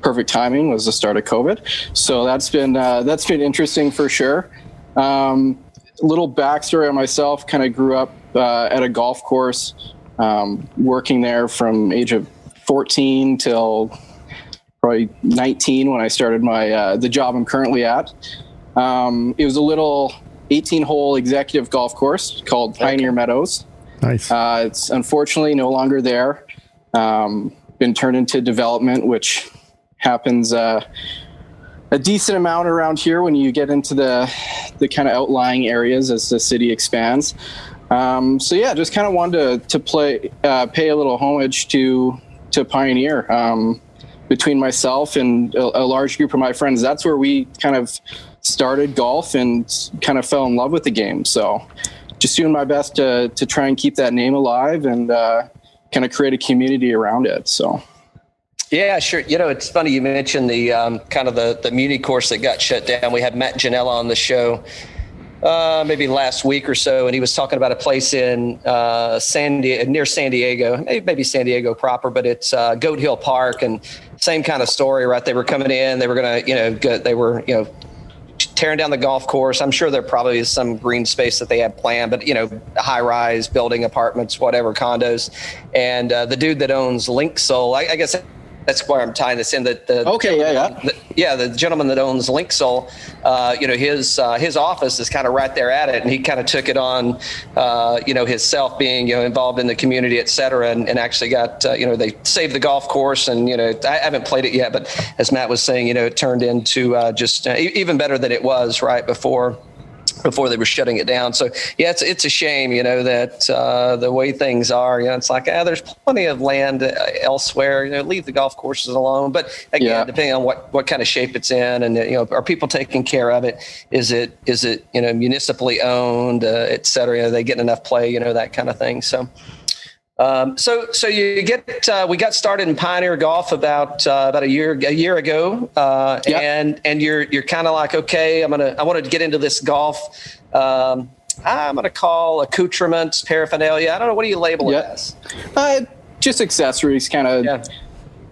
perfect timing was the start of COVID. So that's been uh, that's been interesting for sure. Um, little backstory on myself: kind of grew up uh, at a golf course, um, working there from age of 14 till probably 19 when I started my uh, the job I'm currently at. Um, it was a little 18 hole executive golf course called Pioneer Meadows. Nice. Uh, it's unfortunately no longer there. Um, been turned into development, which happens uh, a decent amount around here when you get into the the kind of outlying areas as the city expands. Um, so yeah, just kind of wanted to to play uh, pay a little homage to to Pioneer. Um, between myself and a, a, large group of my friends, that's where we kind of started golf and kind of fell in love with the game. So just doing my best to to try and keep that name alive and uh, kind of create a community around it. So. Yeah, sure. You know, it's funny you mentioned the um, kind of the the Muni course that got shut down. We had Matt Janella on the show uh, maybe last week or so, and he was talking about a place in uh, San Di- near San Diego, maybe, San Diego proper, but it's uh, Goat Hill Park, and same kind of story, right? They were coming in, they were gonna, you know, go, they were, you know, tearing down the golf course. I'm sure there probably is some green space that they had planned, but you know, high rise building apartments, whatever condos. And uh, the dude that owns Linksoul, I, I guess that's where I'm tying this in. That the okay, yeah, yeah, the, yeah, the gentleman that owns Linksoul, uh, you know, his uh, his office is kind of right there at it, and he kind of took it on, uh, you know, himself being you know involved in the community, et cetera, and, and actually got uh, you know they saved the golf course, and you know I haven't played it yet, but as Matt was saying, you know, it turned into uh, just uh, even better than it was right before before they were shutting it down. So yeah, it's it's a shame, you know, that uh, the way things are. You know, it's like ah, there's plenty of land uh, elsewhere. You know, leave the golf courses alone. But again, yeah. depending on what what kind of shape it's in, and you know, are people taking care of it? Is it is it you know municipally owned, uh, et cetera? Are they getting enough play? You know, that kind of thing. So. Um, so, so you get uh, we got started in Pioneer Golf about uh, about a year a year ago, uh, yep. and and you're you're kind of like okay, I'm gonna I want to get into this golf. Um, I'm gonna call accoutrements, paraphernalia. I don't know what do you label yep. it as? Uh, just accessories, kind of yeah.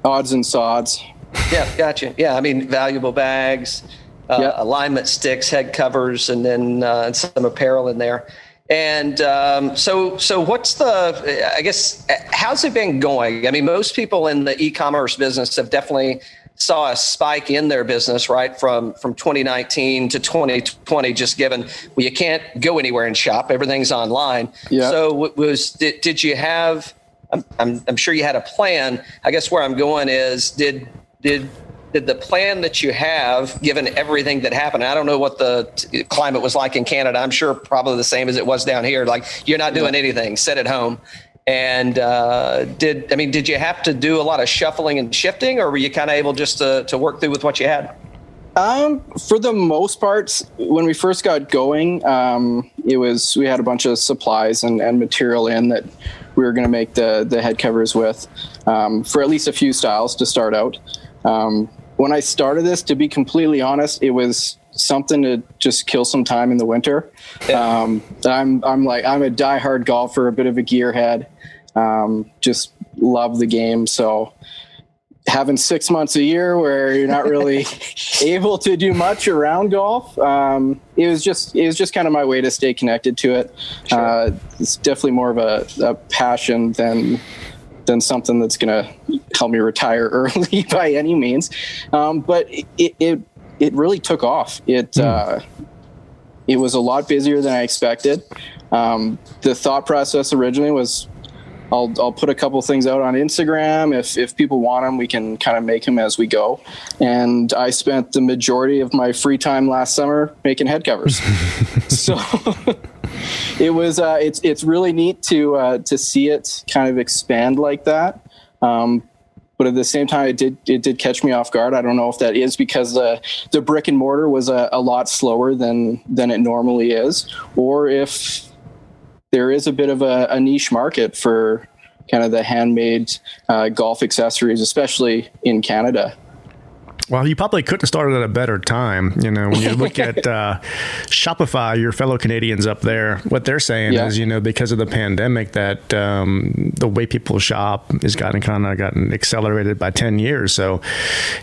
odds and sods. Yeah, gotcha. Yeah, I mean valuable bags, uh, yep. alignment sticks, head covers, and then uh, some apparel in there. And um, so, so what's the? I guess how's it been going? I mean, most people in the e-commerce business have definitely saw a spike in their business right from from 2019 to 2020 just given well you can't go anywhere and shop everything's online yeah. so was did, did you have I'm, I'm, I'm sure you had a plan i guess where i'm going is did did did the plan that you have, given everything that happened, I don't know what the t- climate was like in Canada. I'm sure probably the same as it was down here. Like you're not doing anything, sit at home. And uh, did I mean, did you have to do a lot of shuffling and shifting, or were you kind of able just to, to work through with what you had? Um, for the most part, when we first got going, um, it was we had a bunch of supplies and, and material in that we were going to make the the head covers with um, for at least a few styles to start out. Um, when I started this, to be completely honest, it was something to just kill some time in the winter. Um, I'm I'm like I'm a diehard golfer, a bit of a gearhead. Um, just love the game. So having six months a year where you're not really able to do much around golf, um, it was just it was just kind of my way to stay connected to it. Sure. Uh, it's definitely more of a, a passion than than something that's going to help me retire early by any means. Um, but it, it, it really took off. It mm. uh, it was a lot busier than I expected. Um, the thought process originally was I'll, I'll put a couple things out on Instagram. If, if people want them, we can kind of make them as we go. And I spent the majority of my free time last summer making head covers. so it was uh, it's it's really neat to uh, to see it kind of expand like that. Um, but at the same time, it did it did catch me off guard. I don't know if that is because the the brick and mortar was a, a lot slower than than it normally is, or if there is a bit of a, a niche market for kind of the handmade uh, golf accessories, especially in Canada. Well, you probably couldn't have started at a better time. You know, when you look at uh, Shopify, your fellow Canadians up there, what they're saying yeah. is, you know, because of the pandemic, that um, the way people shop has gotten kind of gotten accelerated by 10 years. So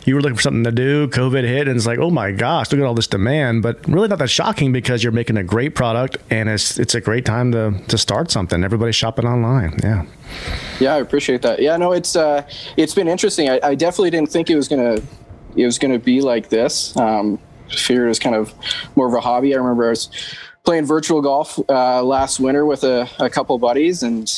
you were looking for something to do, COVID hit, and it's like, oh my gosh, look at all this demand. But really not that shocking because you're making a great product and it's, it's a great time to, to start something. Everybody's shopping online. Yeah. Yeah, I appreciate that. Yeah, no, it's uh, it's been interesting. I, I definitely didn't think it was going to it was going to be like this. Um, figured it was kind of more of a hobby. I remember I was playing virtual golf uh, last winter with a, a couple buddies, and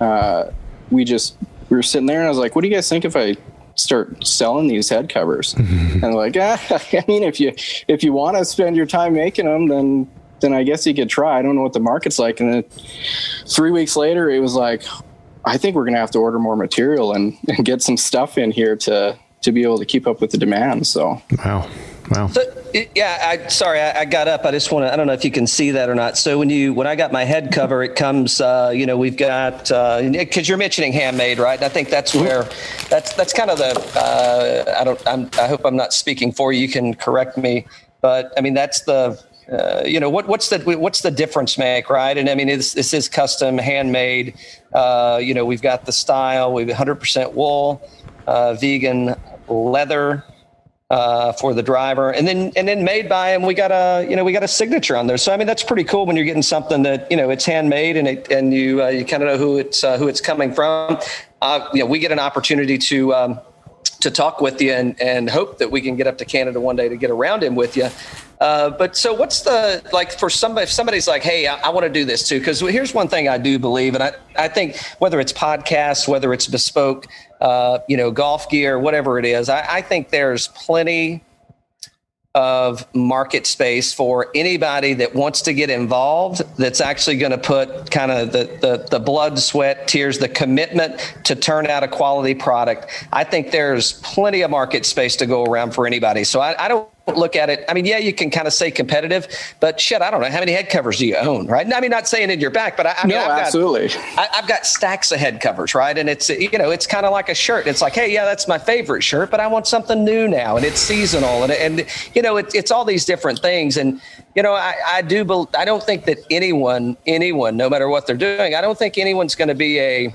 uh, we just we were sitting there, and I was like, "What do you guys think if I start selling these head covers. and like, ah, I mean, if you if you want to spend your time making them, then then I guess you could try. I don't know what the market's like. And then three weeks later, it was like, I think we're gonna have to order more material and, and get some stuff in here to to be able to keep up with the demand. So wow. Wow. So, yeah, I sorry, I, I got up. I just want to. I don't know if you can see that or not. So when you when I got my head cover, it comes. Uh, you know, we've got because uh, you're mentioning handmade, right? And I think that's where that's that's kind of the. Uh, I don't. I'm, I hope I'm not speaking for you. You can correct me, but I mean that's the. Uh, you know what what's the what's the difference make right and i mean this, this is custom handmade uh, you know we've got the style we've 100% wool uh, vegan leather uh, for the driver, and then and then made by him. We got a you know we got a signature on there. So I mean that's pretty cool when you're getting something that you know it's handmade and it, and you uh, you kind of know who it's uh, who it's coming from. Uh, you know we get an opportunity to. Um, to talk with you and, and hope that we can get up to Canada one day to get around him with you. Uh, but so what's the like for somebody if somebody's like hey i, I want to do this too because here's one thing i do believe and i, I think whether it's podcasts whether it's bespoke uh, you know golf gear whatever it is I, I think there's plenty of market space for anybody that wants to get involved that's actually going to put kind of the, the, the blood sweat tears the commitment to turn out a quality product. I think there's plenty of market space to go around for anybody. So i, I don't look at it. I mean, yeah, you can kind of say competitive, but shit, I don't know how many head covers do you own, right? I mean, not saying in your back, but I, I mean, no, I've absolutely. Got, I, have got stacks of head covers, right? And it's you know, it's kind of like a shirt. It's like, hey, yeah, that's my favorite shirt, but I want something new now, and it's seasonal, and and you know, it, it's all these different things, and you know, I, I do, I don't think that anyone, anyone, no matter what they're doing, I don't think anyone's going to be a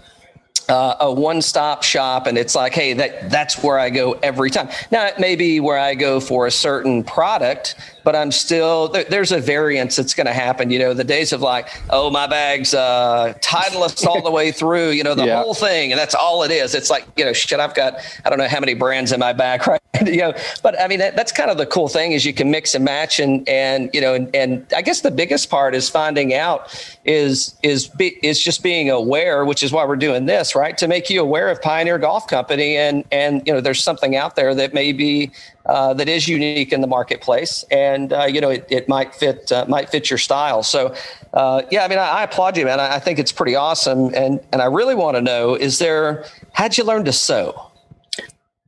uh, a one-stop shop and it's like hey that that's where i go every time. Now it may be where i go for a certain product but i'm still there, there's a variance that's going to happen you know the days of like oh my bag's uh titleist all the way through you know the yeah. whole thing and that's all it is it's like you know shit i've got i don't know how many brands in my bag right you know but i mean that, that's kind of the cool thing is you can mix and match and and you know and, and i guess the biggest part is finding out is is be, is just being aware which is why we're doing this right to make you aware of pioneer golf company and and you know there's something out there that may be uh, that is unique in the marketplace, and uh, you know it, it might fit uh, might fit your style. So, uh, yeah, I mean, I, I, applaud you, man. I, I, think it's pretty awesome, and and I really want to know: is there how'd you learn to sew?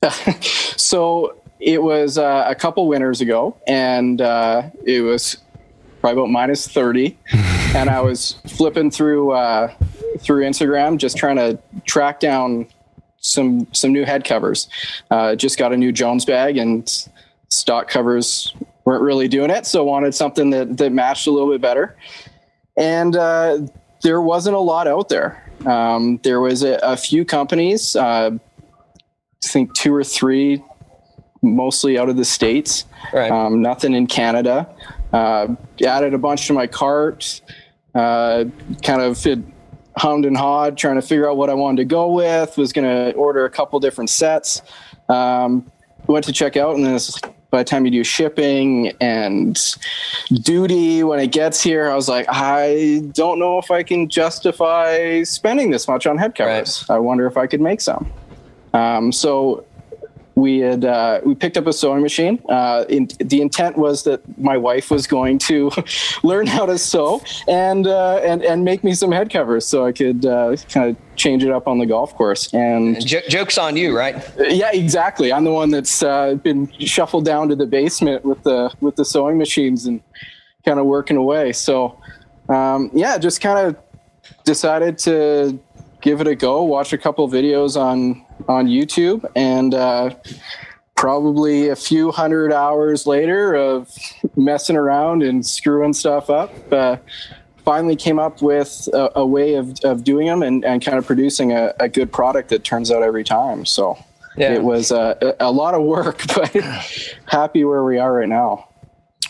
so it was uh, a couple winters ago, and uh, it was probably about minus thirty, and I was flipping through through Instagram, just trying to track down some some new head covers. Uh, just got a new Jones bag, and stock covers weren't really doing it, so wanted something that that matched a little bit better. And uh, there wasn't a lot out there. Um, there was a, a few companies, uh, I think two or three, mostly out of the states. Right. Um, nothing in Canada. Uh, added a bunch to my cart. Uh, kind of it hummed and hawed trying to figure out what I wanted to go with. Was going to order a couple different sets. Um, went to check out, and then by the time you do shipping and duty when it gets here, I was like, I don't know if I can justify spending this much on head covers. Right. I wonder if I could make some. Um, so we had uh, we picked up a sewing machine. Uh, in, the intent was that my wife was going to learn how to sew and uh, and and make me some head covers so I could uh, kind of change it up on the golf course. And J- jokes on you, right? Yeah, exactly. I'm the one that's uh, been shuffled down to the basement with the with the sewing machines and kind of working away. So um, yeah, just kind of decided to give it a go. Watch a couple videos on on YouTube, and uh, probably a few hundred hours later of messing around and screwing stuff up, uh, finally came up with a, a, way of, of doing them and, and kind of producing a, a good product that turns out every time. So yeah. it was a, a lot of work, but happy where we are right now.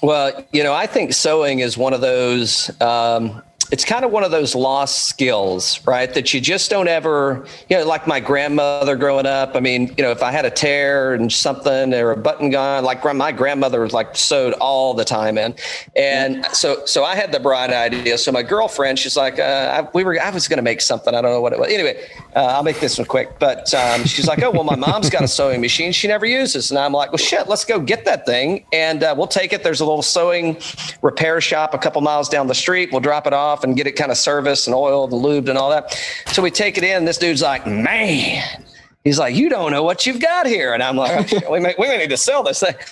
Well, you know, I think sewing is one of those um, it's kind of one of those lost skills, right? That you just don't ever, you know, like my grandmother growing up. I mean, you know, if I had a tear and something or a button gone, like my grandmother was like sewed all the time in. And so, so I had the bright idea. So my girlfriend, she's like, uh, I, we were, I was going to make something. I don't know what it was. Anyway, Uh, I'll make this one quick. But um, she's like, oh, well, my mom's got a sewing machine she never uses. And I'm like, well, shit, let's go get that thing and uh, we'll take it. There's a little sewing repair shop a couple miles down the street. We'll drop it off and get it kind of serviced and oiled and lubed and all that. So we take it in. This dude's like, man, he's like, you don't know what you've got here. And I'm like, oh, we, may, we may need to sell this thing.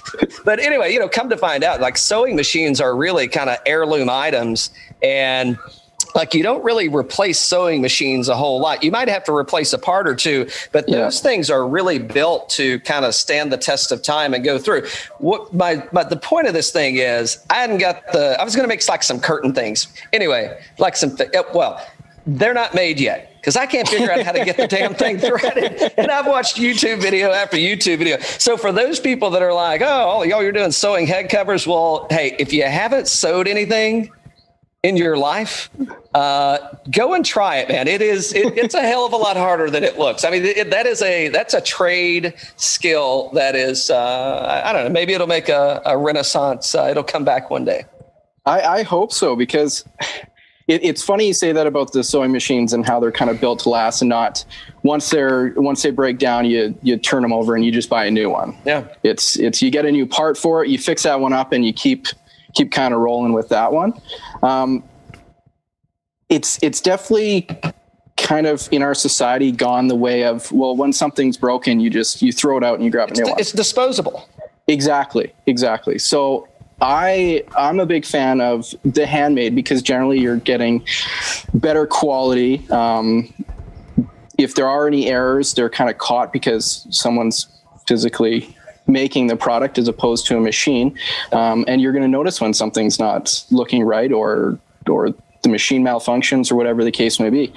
But anyway, you know, come to find out, like sewing machines are really kind of heirloom items. And like you don't really replace sewing machines a whole lot. You might have to replace a part or two, but Yeah. those things are really built to kind of stand the test of time and go through. What my but the point of this thing is, I hadn't got the. I was going to make like some curtain things anyway, like some. Oh, well, they're not made yet because I can't figure out how to get the damn thing threaded. And I've watched YouTube video after YouTube video. So for those people that are like, oh, all y'all you're doing sewing head covers, well, hey, if you haven't sewed anything in your life, uh, go and try it, man. It is it, it's a hell of a lot harder than it looks. I mean, it, that is a that's a trade skill that is uh, I don't know. Maybe it'll make a, a renaissance. Uh, it'll come back one day. I, I hope so because it, it's funny you say that about the sewing machines and how they're kind of built to last and not once they're once they break down you you turn them over and you just buy a new one. Yeah. It's it's you get a new part for it, you fix that one up and you keep keep kind of rolling with that one. Um, it's it's definitely kind of in our society gone the way of well when something's broken you just you throw it out and you grab a new one. It's disposable. Exactly, exactly. So I I'm a big fan of the handmade because generally you're getting better quality. Um, if there are any errors, they're kind of caught because someone's physically making the product as opposed to a machine, um, and you're going to notice when something's not looking right or or the machine malfunctions or whatever the case may be,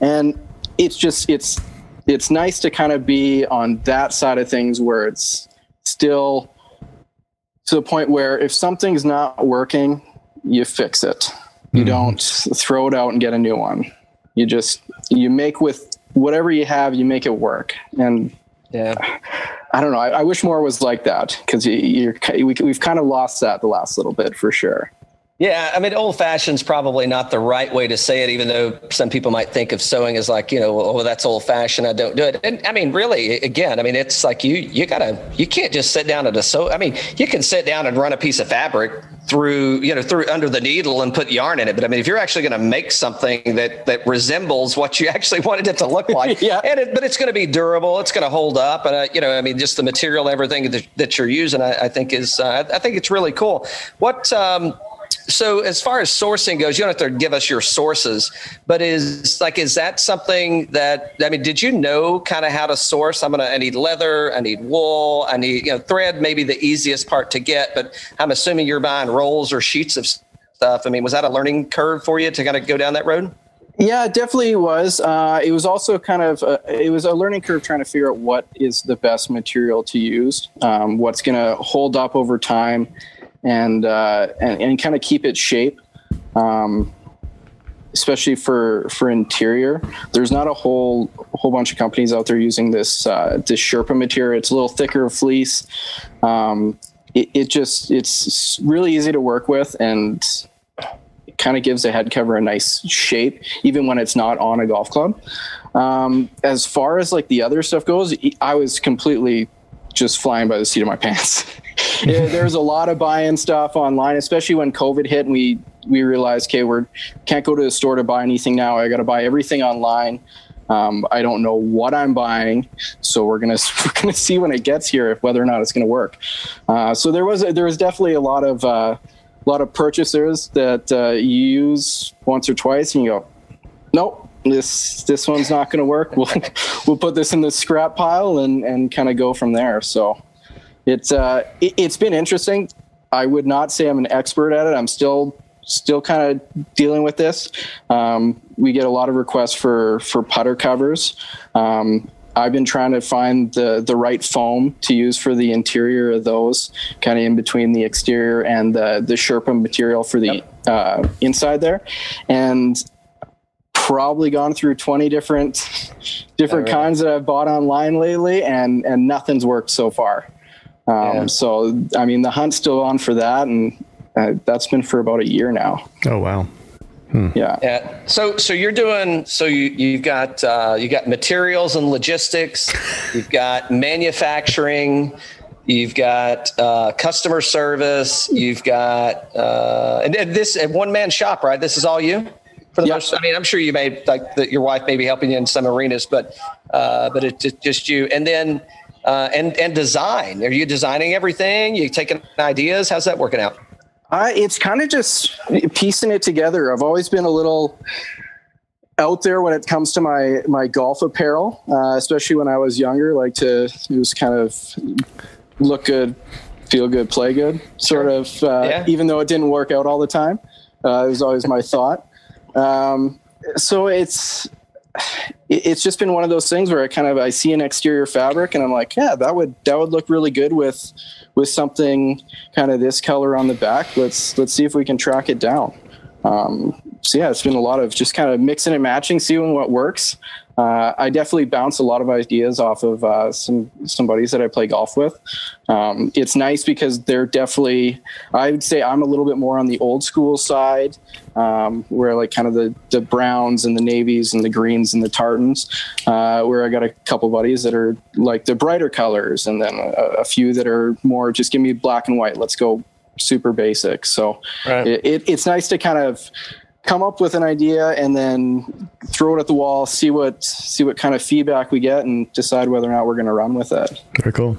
and it's just it's it's nice to kind of be on that side of things where it's still to the point where if something's not working, you fix it. You don't throw it out and get a new one. You just you make with whatever you have, you make it work. And Yeah. I don't know. I, I wish more was like that because you, you're we, we've kind of lost that the last little bit for sure. Yeah, I mean, old fashioned's probably not the right way to say it, even though some people might think of sewing as like, you know, well, that's old fashioned. I don't do it. And I mean, really, again, I mean, it's like you, you gotta, you can't just sit down at a sew. I mean, you can sit down and run a piece of fabric through, you know, through under the needle and put yarn in it. But I mean, if you're actually going to make something that, that resembles what you actually wanted it to look like, Yeah. and it, but it's going to be durable, it's going to hold up. And, uh, you know, I mean, just the material, everything that, that you're using, I, I think is, uh, I think it's really cool. What, um, so as far as sourcing goes, you don't have to give us your sources, but is like is that something that I mean, did you know kind of how to source? I'm gonna I need leather, I need wool, I need you know thread, maybe the easiest part to get, but I'm assuming you're buying rolls or sheets of stuff. I mean, was that a learning curve for you to kind of go down that road? Yeah, it definitely was. Uh, it was also kind of a, it was a learning curve trying to figure out what is the best material to use, um, what's going to hold up over time, and uh, and, and kind of keep its shape. Um, especially for for interior, there's not a whole whole bunch of companies out there using this uh, this Sherpa material. It's a little thicker fleece. Um, it, it just it's really easy to work with and it kind of gives the head cover a nice shape, even when it's not on a golf club. Um, as far as like the other stuff goes, I was completely just flying by the seat of my pants. There's a lot of buy-in stuff online, especially when COVID hit and we we realized, okay, we're can't go to the store to buy anything now. I got to buy everything online. Um, I don't know what I'm buying, so we're gonna we're gonna see when it gets here if whether or not it's gonna work. Uh, so there was there was definitely a lot of uh, a lot of purchasers that uh, you use once or twice and you go, nope, this this one's not going to work. We'll we'll put this in the scrap pile and and kind of go from there. So it's uh it, it's been interesting. I would not say I'm an expert at it. I'm still still kind of dealing with this. Um, we get a lot of requests for for putter covers. Um, I've been trying to find the the right foam to use for the interior of those, kind of in between the exterior and the the Sherpa material for the uh, inside there, and probably gone through 20 different different kinds that I've bought online lately, and and nothing's worked so far. Um, Yeah. So I mean, the hunt's still on for that, and uh, that's been for about a year now. Oh wow. Yeah. Yeah. So so you're doing so you you've got uh, you got materials and logistics, you've got manufacturing, you've got uh, customer service, you've got uh, and, and this one man shop, right? This is all you. For the Yeah. most, I mean, I'm sure you may like that. Your wife may be helping you in some arenas, but uh, but it's just, just you. And then uh, and and design. Are you designing everything? You taking ideas? How's that working out? I, it's kind of just piecing it together. I've always been a little out there when it comes to my my golf apparel, uh, especially when I was younger. Like to it was kind of look good, feel good, play good, sort of. Uh, Yeah. Even though it didn't work out all the time, uh, it was always my thought. Um, so it's it- it's just been one of those things where I kind of I see an exterior fabric and I'm like, yeah, that would that would look really good with with something kind of this color on the back. Let's let's see if we can track it down. Um, so yeah, it's been a lot of just kind of mixing and matching, seeing what works. Uh, I definitely bounce a lot of ideas off of uh, some some buddies that I play golf with. Um, it's nice because they're definitely. I would say I'm a little bit more on the old school side, um, where like kind of the the browns and the navies and the greens and the tartans. Uh, where I got a couple buddies that are like the brighter colors, and then a, a few that are more just give me black and white. Let's go super basic. So Right. it, it, it's nice to kind of come up with an idea and then throw it at the wall, see what see what kind of feedback we get, and decide whether or not we're going to run with it. Very cool.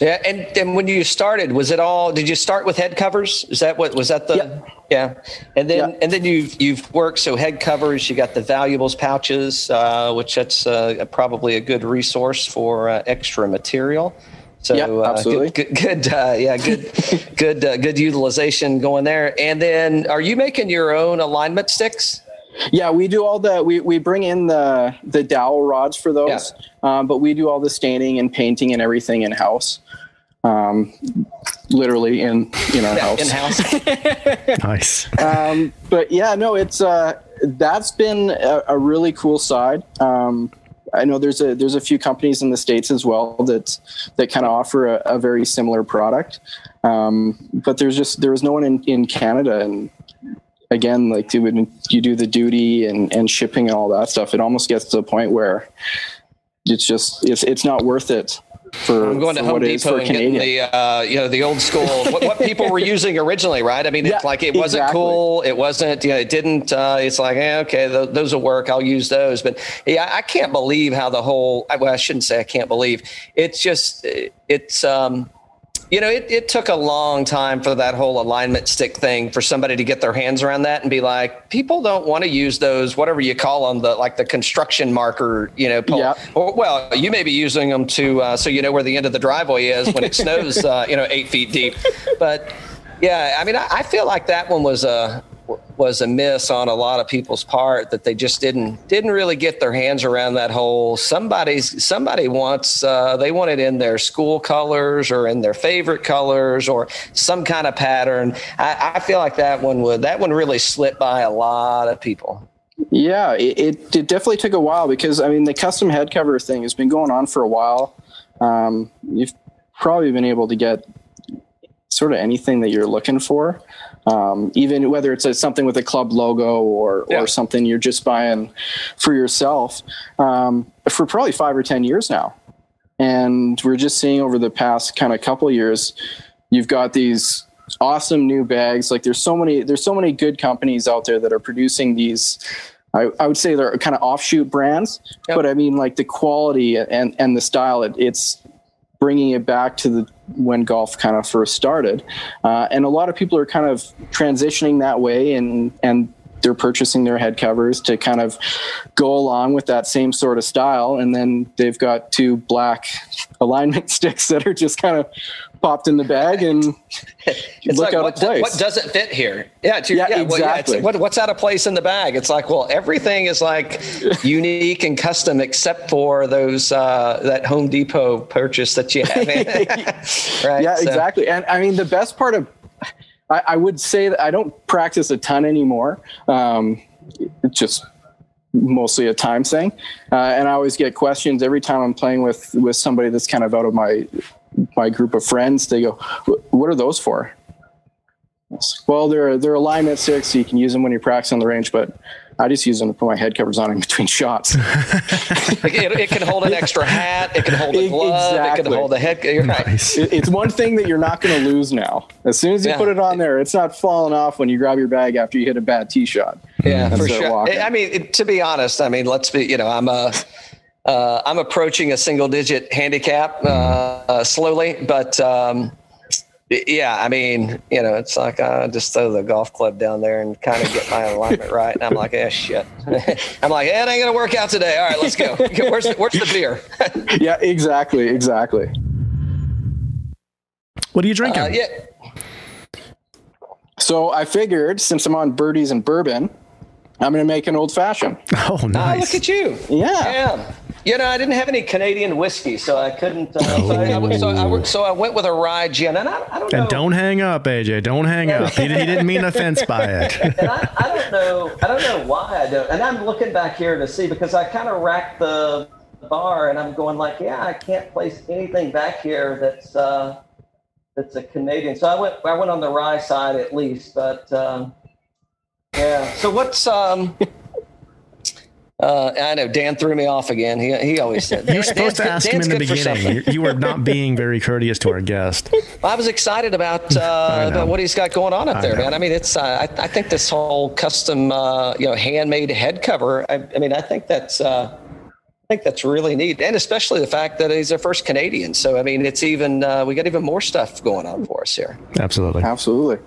Yeah, and, and when you started, was it all? Did you start with head covers? Is that what was that the? Yeah. Yeah, and then Yeah. and then you've you've worked so head covers. You got the valuables pouches, uh, which that's uh, probably a good resource for uh, extra material. So Yeah, uh, absolutely. good, good, good uh, yeah, good, good, uh, good utilization going there. And then, are you making your own alignment sticks? Yeah, we do all the we, we bring in the the dowel rods for those, um, but we do all the staining and painting and everything in house. Um, literally in in our house. in house. Nice. um, but yeah, no, it's uh, that's been a, a really cool side. Um, I know there's a there's a few companies in the states as well that that kind of offer a, a very similar product, um, but there's just there was no one in, in Canada, and again, like would you do the duty and, and shipping and all that stuff, it almost gets to the point where it's just it's it's not worth it for I'm going to Home what it is Depot and Canadian. getting the uh, you know the old school what, what people were using originally, right? I mean, it's like it wasn't exactly. cool, it wasn't, you know, it didn't. Uh, it's like eh, okay, th- those will work. I'll use those. But yeah, I can't believe how the whole. Well, I shouldn't say I can't believe. It's just it's. um you know, it, it took a long time for that whole alignment stick thing for somebody to get their hands around that and be like, people don't want to use those, whatever you call them, the like the construction marker, you know, pole. Yeah. Or, well, you may be using them to uh, so you know where the end of the driveway is when it snows, uh, you know, eight feet deep. But yeah, I mean, I, I feel like that one was a was a miss on a lot of people's part that they just didn't didn't really get their hands around that whole somebody's somebody wants uh, they want it in their school colors or in their favorite colors or some kind of pattern. I, I feel like that one would that one really slipped by a lot of people. Yeah, it, it, it definitely took a while because I mean the custom head cover thing has been going on for a while. Um, you've probably been able to get sort of anything that you're looking for, um, even whether it's a, something with a club logo or Yeah. or something you're just buying for yourself um, for probably five or ten years now. And we're just seeing over the past kind of couple of years, you've got these awesome new bags. Like there's so many, there's so many good companies out there that are producing these. I, I would say they're kind of offshoot brands, Yep. but I mean like the quality and and the style. It, it's bringing it back to the when golf kind of first started, uh, and a lot of people are kind of transitioning that way, and and they're purchasing their head covers to kind of go along with that same sort of style, and then they've got two black alignment sticks that are just kind of popped in the bag and It's look like out what, of place. what doesn't fit here? Yeah, your, Yeah, yeah, well, yeah, exactly. what, what's out of place in the bag? It's like, well, everything is like unique and custom except for those uh, that Home Depot purchase that you have. right? yeah, So- exactly. And I mean, the best part of, I, I would say that I don't practice a ton anymore. Um, it's just mostly a time thing. Uh, and I always get questions every time I'm playing with, with somebody that's kind of out of my, my group of friends. They go, what are those for? Well, they're they're alignment sticks, so you can use them when you're practicing on the range. But I just use them to put my head covers on in between shots. it, it can hold an extra hat. It can hold a glove. Exactly. It can hold a head. You're right. It- it's one thing that you're not going to lose now. As soon as you Yeah. put it on there, it's not falling off when you grab your bag after you hit a bad tee shot. Yeah, mm. for sure. walking. I mean, to be honest, I mean, let's be. You know, I'm a. Uh, I'm approaching a single digit handicap uh, uh, slowly, but um, yeah, I mean, you know, it's like I just throw the golf club down there and kind of get my alignment right, and I'm like, eh, shit. I'm like, eh, it ain't gonna work out today. All right, let's go. Where's the, where's the beer? Yeah, exactly, exactly. What are you drinking? Uh, yeah, So I figured since I'm on birdies and bourbon, I'm going to make an old fashioned. oh, nice. Oh, look at you. Yeah. You know, I didn't have any Canadian whiskey, so I couldn't. Uh, so, I, so, I, went- so I went with a rye gin, and I, I don't know. and don't hang up, AJ. Don't hang up. He, he didn't mean offense by it. and I, I don't know. I don't know why I don't. And I'm looking back here to see because I kind of racked the bar, and I'm going like, yeah, I can't place anything back here that's uh, that's a Canadian. So I went. I went on the rye side at least, but um, yeah. So what's um. Uh, I know Dan threw me off again. He, he always said You're supposed to ask him in the beginning. You, you were not being very courteous to our guest. I was excited about uh, about what he's got going on up I there, know. man. I mean, it's uh, I, I think this whole custom uh, you know handmade head cover. I, I mean, I think that's uh, I think that's really neat, and especially the fact that he's our first Canadian. So I mean, it's even uh, we got even more stuff going on for us here. Absolutely. Absolutely.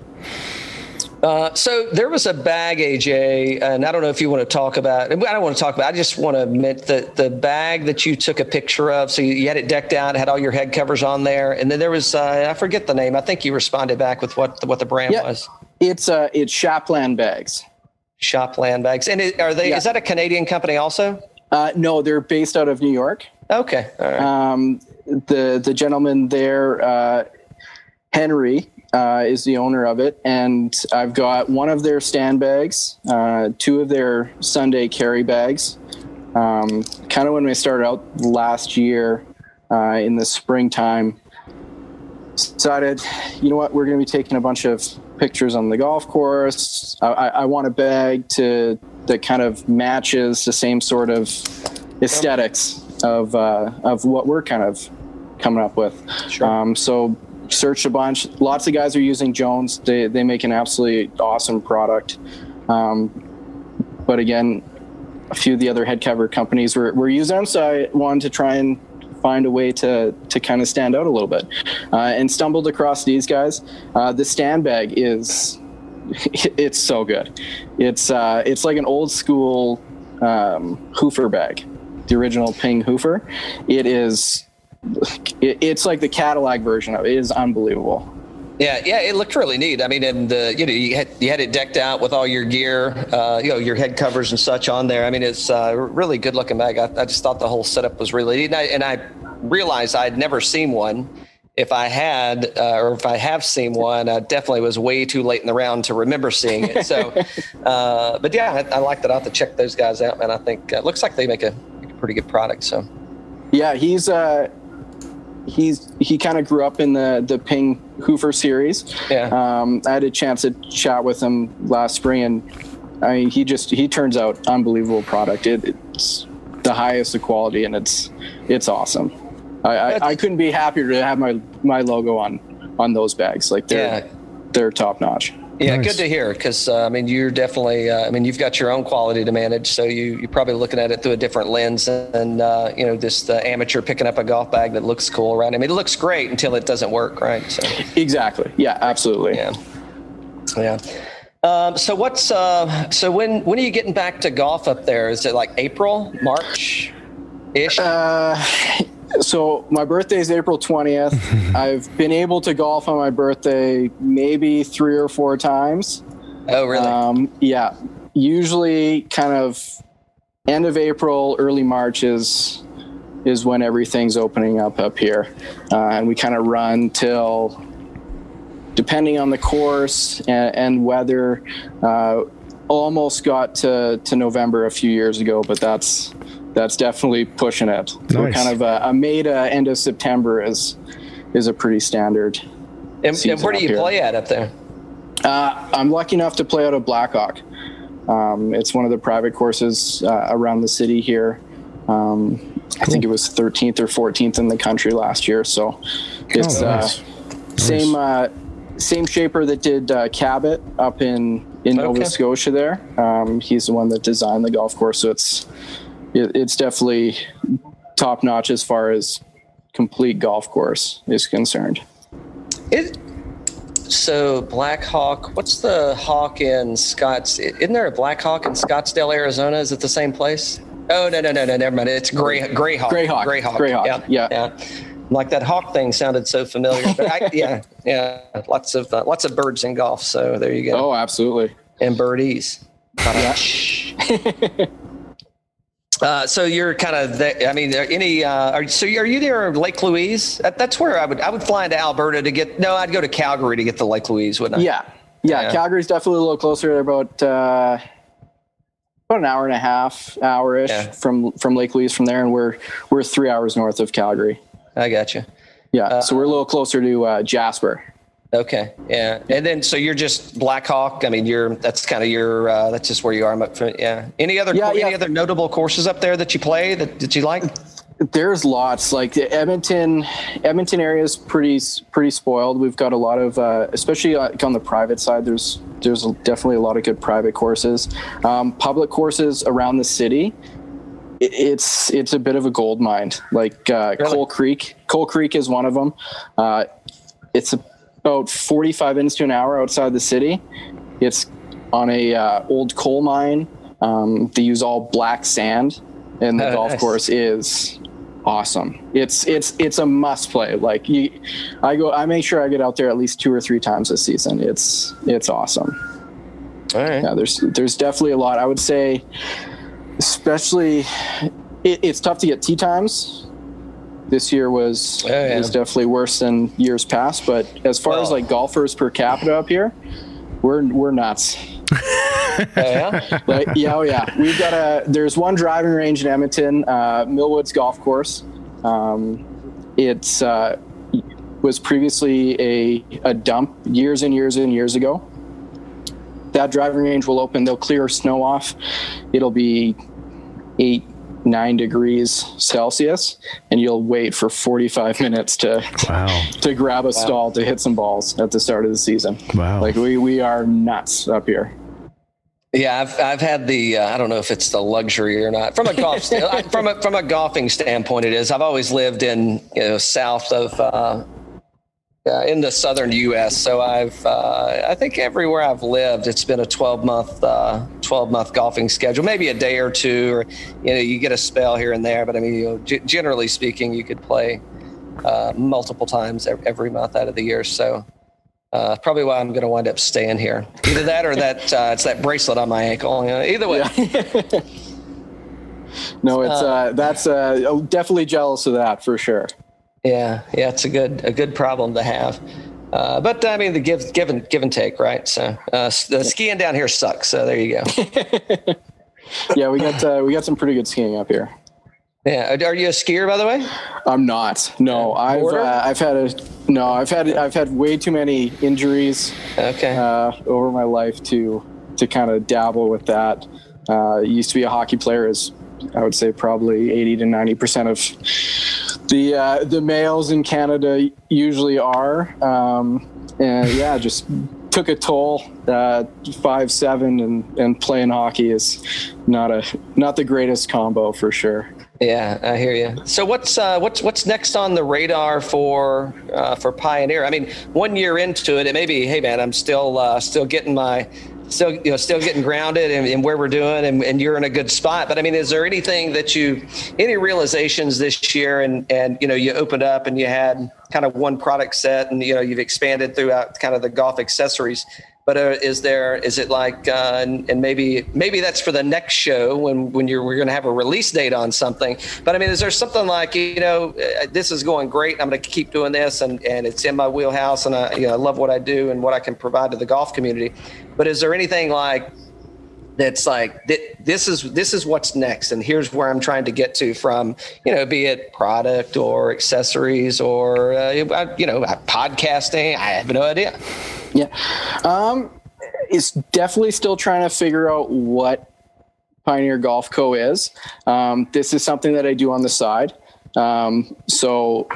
Uh, so there was a bag, AJ, and I don't know if you want to talk about. I don't want to talk about. I just want to admit that the bag that you took a picture of. So you, had it decked out, had all your head covers on there, and then there was uh, I forget the name. I think you responded back with what what the brand Yeah. was. It's uh, it's Shapland bags. Shopland bags, and it, are they? Yeah. Is that a Canadian company also? Uh, no, they're based out of New York. Okay, all right. Um, the the gentleman there, uh, Henry, uh, is the owner of it, and I've got one of their stand bags, uh, two of their Sunday carry bags. Um, kind of when we started out last year uh, in the springtime, decided, you know what, we're going to be taking a bunch of pictures on the golf course. I, I, I want a bag to that kind of matches the same sort of aesthetics of uh, of what we're kind of coming up with. Um, so searched a bunch. Lots of guys are using Jones. They they make an absolutely awesome product. Um, but again, a few of the other head cover companies were, were using them, so I wanted to try and find a way to to kind of stand out a little bit, uh, and stumbled across these guys. Uh, the stand bag is it's so good. It's uh, it's like an old school um, Hoofer bag, the original Ping Hoofer. It is. It, it's like the Cadillac version of it. It is unbelievable. Yeah, yeah, it looked really neat. I mean, and uh, you know, you had you had it decked out with all your gear, uh, you know, your head covers and such on there. I mean, it's uh, really good looking bag. I, I just thought the whole setup was really neat, and I, and I realized I'd never seen one. If I had, uh, or if I have seen one, I definitely was way too late in the round to remember seeing it. So, uh, but yeah, I, I like that. I'll have to check those guys out, man. I think uh, it looks like they make a, make a pretty good product. So, Yeah, he's uh, he's he kind of grew up in the the Ping Hoofer series. yeah. Um, I had a chance to chat with him last spring, and I mean, he just he turns out unbelievable product. It, it's the highest of quality, and it's it's awesome. I, I, I couldn't be happier to have my my logo on on those bags. Like they're Yeah. they're top notch. Yeah, Nice. good to hear. Because uh, I mean, you're definitely. Uh, I mean, you've got your own quality to manage, so you you're probably looking at it through a different lens, and uh, you know, just the amateur picking up a golf bag that looks cool, right? I mean, it looks great until it doesn't work, right? So, Exactly. Yeah, absolutely. yeah, yeah. Um, so what's uh, so when when are you getting back to golf up there? Is it like April, March, ish? Uh, so my birthday is April 20th. I've been able to golf on my birthday maybe three or four times. oh, really? Um, yeah, usually kind of end of April, early March is is when everything's opening up up here, uh, and we kind of run till, depending on the course and, and weather. Uh, almost got to, to November a few years ago, but that's that's definitely pushing it. So Nice. kind of a, a May to end of September is is a pretty standard. and, and where do you here. play at up there? Uh, I'm lucky enough to play out of Blackhawk. Um, it's one of the private courses uh, around the city here. Um, I think it was 13th or 14th in the country last year. So it's Oh, nice. uh, same uh, same shaper that did uh, Cabot up in in Nova Okay. Scotia. There, um, he's the one that designed the golf course. So it's it, it's definitely top notch as far as complete golf course is concerned. It, so Black Hawk, what's the hawk in Scotts? Isn't there a Black Hawk in Scottsdale, Arizona? Is it the same place? Oh no no no no never mind. It's Gray Gray Hawk. Grayhawk. Gray Hawk. Grayhawk, Yeah yeah. yeah. Like that hawk thing sounded so familiar. But I, yeah yeah. Lots of uh, lots of birds in golf. So there you go. Oh, absolutely. And birdies. Uh, so you're kind of, the, I mean, any? Uh, are, so are you near Lake Louise? That, that's where I would I would fly into Alberta to get. No, I'd go to Calgary to get the Lake Louise, wouldn't I? Yeah. Yeah, Yeah. Calgary's definitely a little closer. They're about uh, about an hour and a half, hour ish Yeah. from from Lake Louise from there, and we're we're three hours north of Calgary. I got you. Yeah, so we're a little closer to uh, Jasper. Okay, yeah, and then so you're just Blackhawk. I mean, you're that's kind of your uh, that's just where you are. I'm up for, yeah. Any other Yeah, any yeah. other notable courses up there that you play that, that you like? There's lots like the Edmonton. Edmonton area is pretty pretty spoiled. We've got a lot of, uh, especially like on the private side. There's there's definitely a lot of good private courses. Um, public courses around the city. It's it's a bit of a gold mine. Like uh, Really? Coal Creek. Coal Creek is one of them. Uh, it's about 45 minutes to an hour outside the city. It's on a uh, old coal mine. Um, they use all black sand, and the Oh, golf nice. course is awesome. It's it's it's a must play. Like you, I go. I make sure I get out there at least two or three times this season. It's it's awesome. All right. Yeah, there's there's definitely a lot. I would say, especially, it, it's tough to get tee times. This year was Oh, yeah. was definitely worse than years past. But as far as like golfers per capita up here, we're we're nuts. Oh, yeah. Like yeah, oh yeah. We've got a there's one driving range in Edmonton, uh, Millwoods Golf Course. Um, it's uh, was previously a a dump years and years and years ago. That driving range will open. They'll clear snow off. It'll be eight nine degrees Celsius, and you'll wait for 45 minutes to Wow. to grab a stall to hit some balls at the start of the season. Wow. Like we we are nuts up here. Yeah, I've I've had the uh, I don't know if it's the luxury or not from a golf sta- from a from a golfing standpoint. It is. I've always lived in you know south of uh, uh, in the southern U.S. So I've uh, I think everywhere I've lived, it's been a twelve month uh, twelve month golfing schedule. Maybe a day or two, or you know you get a spell here and there. But I mean, you know, g- generally speaking, you could play uh, multiple times every month out of the year. So. Uh, probably why I'm going to wind up staying here. Either that or that uh, it's that bracelet on my ankle. You know, either way. No, it's uh, that's uh, definitely jealous of that for sure. Yeah, yeah, it's a good a good problem to have. Uh, but I mean, the give give and give and take, right? So uh, the skiing down here sucks. So there you go. Yeah, we got uh, we got some pretty good skiing up here. Yeah, are you a skier by the way? I'm not. No, I've uh, I've had a no. I've had I've had way too many injuries Okay. uh, over my life to to kind of dabble with that. Uh, used to be a hockey player, as I would say probably 80 to 90 percent of the uh, the males in Canada usually are. Um, and yeah, just took a toll. Uh, five seven and and playing hockey is not a not the greatest combo for sure. Yeah, I hear you. So what's uh, what's what's next on the radar for uh, for Pioneer? I mean, one year into it, it may be, hey man, I'm still uh, still getting my still you know still getting grounded in where we're doing, and, and you're in a good spot. But I mean, is there anything that you any realizations this year, and and you know you opened up and you had kind of one product set, and you know you've expanded throughout kind of the golf accessories. But uh, is there is it like uh, and, and maybe maybe that's for the next show when when you're we're going to have a release date on something. But I mean, is there something like you know uh, this is going great? I'm going to keep doing this, and and it's in my wheelhouse, and I you know I love what I do and what I can provide to the golf community. But is there anything like that's like th- this is this is what's next and here's where i'm trying to get to from you know be it product or accessories or uh, you know podcasting i have no idea Yeah. Um, is definitely still trying to figure out what Pioneer Golf Co. is. Um, this is something that I do on the side. Um, so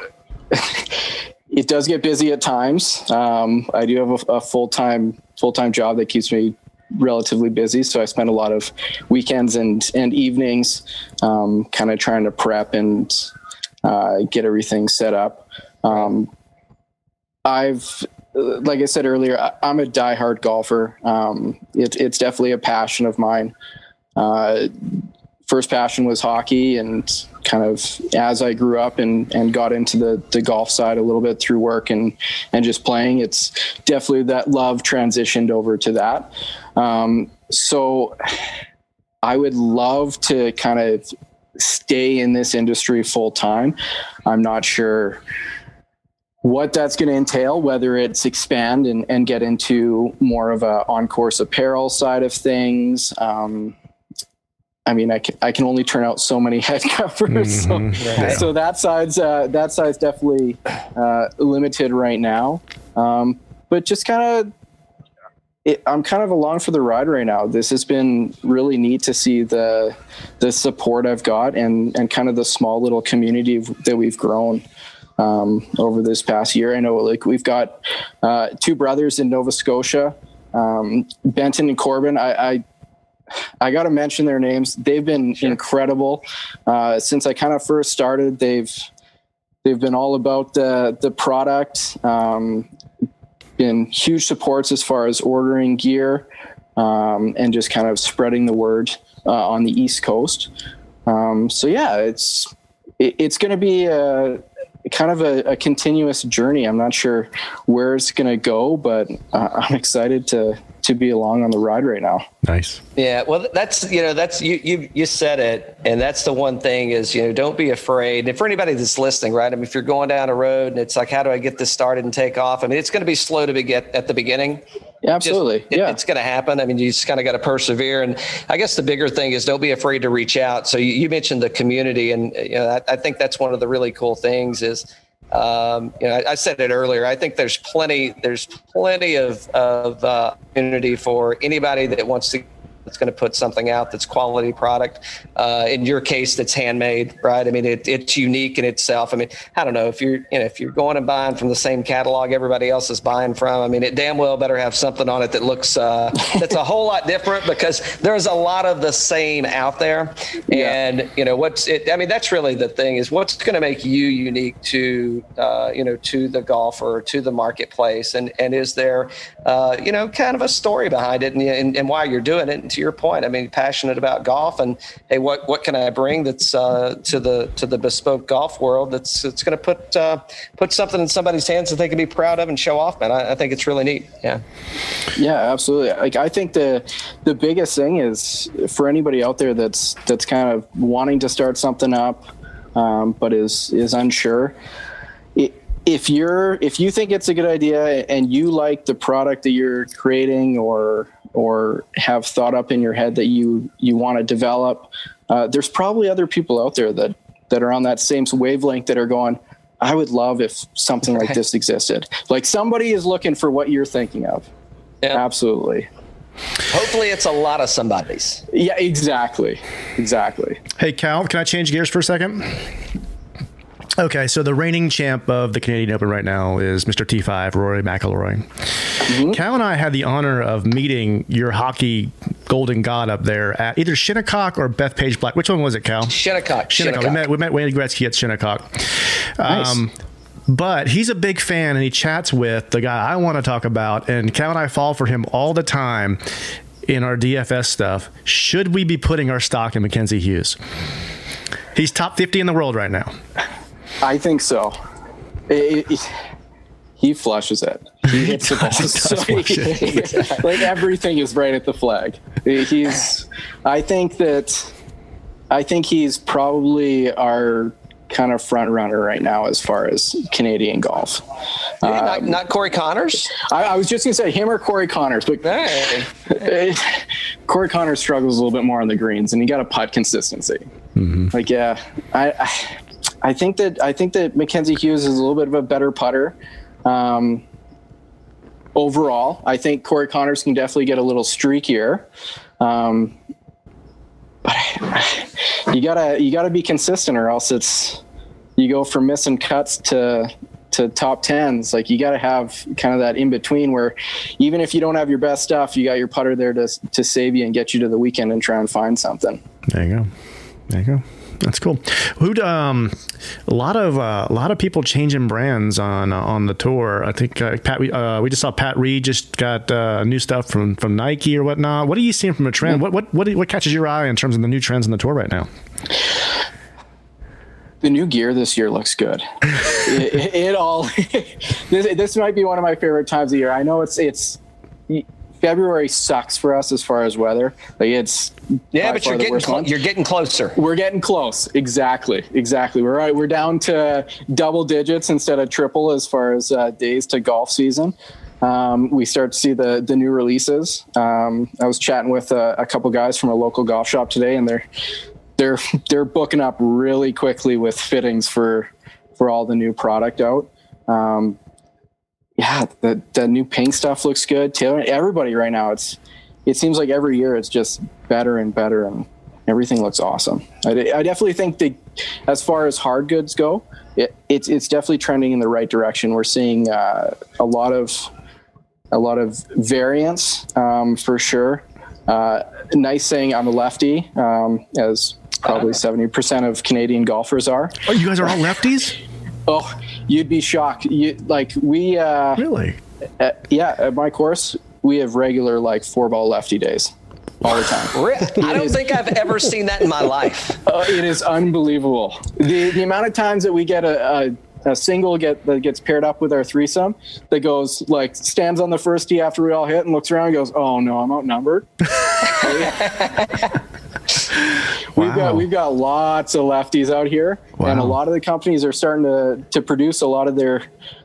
it does get busy at times. Um, I do have a, a full time full time job that keeps me relatively busy, so I spend a lot of weekends and and evenings, um, kind of trying to prep and uh, get everything set up. Um, I've like I said earlier, I, I'm a diehard golfer. Um, it, it's definitely a passion of mine. Uh, first passion was hockey, and kind of as I grew up and, and got into the, the golf side a little bit through work and, and just playing, it's definitely that love transitioned over to that. Um, so I would love to kind of stay in this industry full time. I'm not sure what that's going to entail, whether it's expand and, and get into more of a on course apparel side of things. Um, I mean, I can, I can only turn out so many head covers. Mhm. So, Yeah. so that side's, uh, that side's definitely, uh, limited right now. Um, but just kind of, it, I'm kind of along for the ride right now. This has been really neat to see the, the support I've got and, and kind of the small little community that we've grown um, over this past year. I know like we've got uh, two brothers in Nova Scotia, um, Benton and Corbin. I, I I got to mention their names. They've been incredible uh, since I kind of first started. They've they've been all about the the product. Um, been huge supports as far as ordering gear um, and just kind of spreading the word uh, on the East Coast. Um, so yeah, it's it, it's going to be a kind of a, a continuous journey. I'm not sure where it's going to go, but uh, I'm excited to to be along on the ride right now. Nice. Yeah, well, that's you know that's you you you said it, and that's the one thing is you know don't be afraid. And for anybody that's listening, right? I mean, if you're going down a road and it's like, how do I get this started and take off? I mean, it's going to be slow to be get at the beginning. Yeah, absolutely. Just- it- yeah, it's going to happen. I mean, you just kind of got to persevere. And I guess the bigger thing is don't be afraid to reach out. So you, you mentioned the community, and you know I, I think that's one of the really cool things is. Um, you know, I, I said it earlier. I think there's plenty, there's plenty of of uh, opportunity for anybody that wants to that's going to put something out that's quality product. Uh, in your case, that's handmade, right? I mean, it, it's unique in itself. I mean, I don't know if you're, you know, if you're going and buying from the same catalog everybody else is buying from. I mean, it damn well better have something on it that looks uh, that's a whole lot different because there's a lot of the same out there. And you know what's it? I mean, that's really the thing is what's going to make you unique to uh, you know to the golfer to the marketplace, and and is there uh, you know kind of a story behind it and, and and why you're doing it. And your point, I mean, passionate about golf, and hey, what what can I bring that's uh, to the to the bespoke golf world that's that's going to put uh, put something in somebody's hands that they can be proud of and show off, man. I, I think it's really neat. Yeah. Yeah, absolutely. Like I think the the biggest thing is for anybody out there that's that's kind of wanting to start something up, um, but is is unsure. If you're if you think it's a good idea and you like the product that you're creating or or have thought up in your head that you you want to develop, uh, there's probably other people out there that that are on that same wavelength that are going. I would love if something like this existed. Like somebody is looking for what you're thinking of. Yeah. Absolutely. Hopefully, it's a lot of somebody's. Yeah, exactly. Exactly. Hey, Cal, can I change gears for a second? Okay, so the reigning champ of the Canadian Open right now is Mr. T5, Rory McIlroy. Cal and I had the honor of meeting your hockey golden god up there at either Shinnecock or Bethpage Black. Which one was it, Cal? Shinnecock. Shinnecock. We met, we met Wayne Gretzky at Shinnecock. Um, but he's a big fan and he chats with the guy I want to talk about. And Cal and I fall for him all the time in our DFS stuff. Should we be putting our stock in Mackenzie Hughes? He's top 50 in the world right now. I think so. It- it- he flushes it. He hits the ball. So he- like everything is right at the flag. He's. I think that. I think he's probably our kind of front runner right now as far as Canadian golf. not, um, not Corey Conners. I, I was just gonna say him or Corey Conners, but Hey. Corey Conners struggles a little bit more on the greens, and he got a putt consistency. Like, yeah, I, I, I think that I think that Mackenzie Hughes is a little bit of a better putter. Um, overall. I think Corey Conners can definitely get a little streakier. Um, but you gotta you gotta be consistent, or else it's you go from missing cuts to to top tens. Like you got to have kind of that in between where even if you don't have your best stuff, you got your putter there to to save you and get you to the weekend and try and find something. There you go. There you go. That's cool. Who um a lot of uh, a lot of people changing brands on uh, on the tour. I think uh, Pat we uh, we just saw Pat Reed just got uh, new stuff from from Nike or whatnot. What are you seeing from a trend? What what what what catches your eye in terms of the new trends on the tour right now? the new gear this year looks good. it, it, it, all this, this might be one of my favorite times of year. I know it's it's February sucks for us as far as weather. Like it's yeah, but you're getting cl- you're getting closer. We're getting close. Exactly, exactly. We're right. We're down to double digits instead of triple as far as uh, days to golf season. Um, we start to see the the new releases. Um, I was chatting with a, a couple guys from a local golf shop today, and they're they're they're booking up really quickly with fittings for for all the new product out. Um, yeah, the the new Ping stuff looks good. Taylor, everybody right now, it's it seems like every year it's just better and better, and everything looks awesome. I, I definitely think that as far as hard goods go, it, it's it's definitely trending in the right direction. We're seeing uh, a lot of a lot of variance um, for sure. Uh, nice saying I'm a lefty, um, as probably seventy percent of Canadian golfers are. Oh, you guys are all lefties. Oh, you'd be shocked. You like we uh, really? Uh, yeah, at my course, we have regular like four ball lefty days all the time. I don't think I've ever seen that in my life. Uh, it is unbelievable. The the amount of times that we get a, a a single get that gets paired up with our threesome that goes like stands on the first tee after we all hit and looks around and goes, "Oh no, I'm outnumbered." We've got we've got lots of lefties out here, wow. and a lot of the companies are starting to to produce a lot of their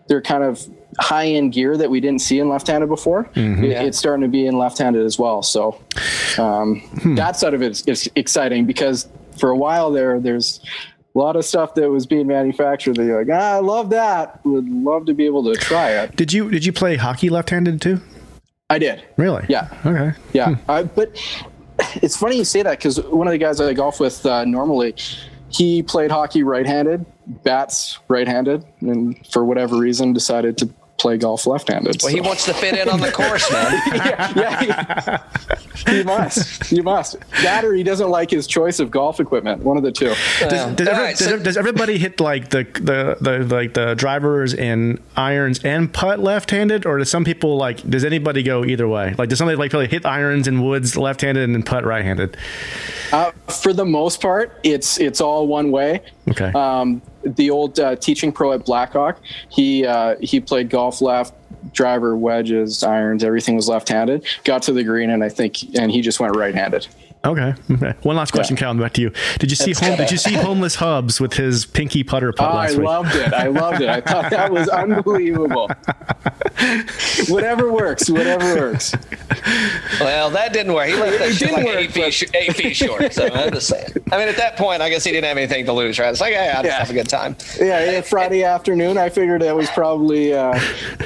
their kind of high end gear that we didn't see in left handed before. Mm-hmm. It, it's starting to be in left handed as well. So um, hmm. that side of it is, is exciting because for a while there, there's a lot of stuff that was being manufactured that you're like, ah, I love that. Would love to be able to try it. Did you did you play hockey left handed too? I did. Really? Yeah. Okay. Yeah. Hmm. I, but it's funny you say that because one of the guys I golf with uh, normally, he played hockey right-handed, bats right-handed, and for whatever reason decided to play golf left-handed. Well, so. he wants to fit in on the course, man. yeah, yeah he, he, must. He must. That or he doesn't like his choice of golf equipment. One of the two. Does, does, every, right, so, does, does, everybody hit like the, the the like the drivers and irons and putt left-handed, or does some people like? Does anybody go either way? Like, does somebody like really hit irons and woods left-handed and then putt right-handed? Uh, for the most part, it's it's all one way. Okay. Um, the old uh, teaching pro at Blackhawk, he uh, he played golf left, driver, wedges, irons, everything was left-handed. Got to the green, and I think, and he just went right-handed. Okay. okay. One last question, yeah. Calvin. Back to you. Did you see home, Did you see homeless Hubs with his pinky putter putt oh, last I week? loved it. I loved it. I thought that was unbelievable. whatever works. Whatever works. Well, that didn't work. He left that shit like work, eight, feet, sh- eight feet short. So I'm just saying. I mean, at that point, I guess he didn't have anything to lose, right? It's like, hey, I'll just yeah. have a good time. Yeah. yeah Friday afternoon, I figured it was probably. Uh,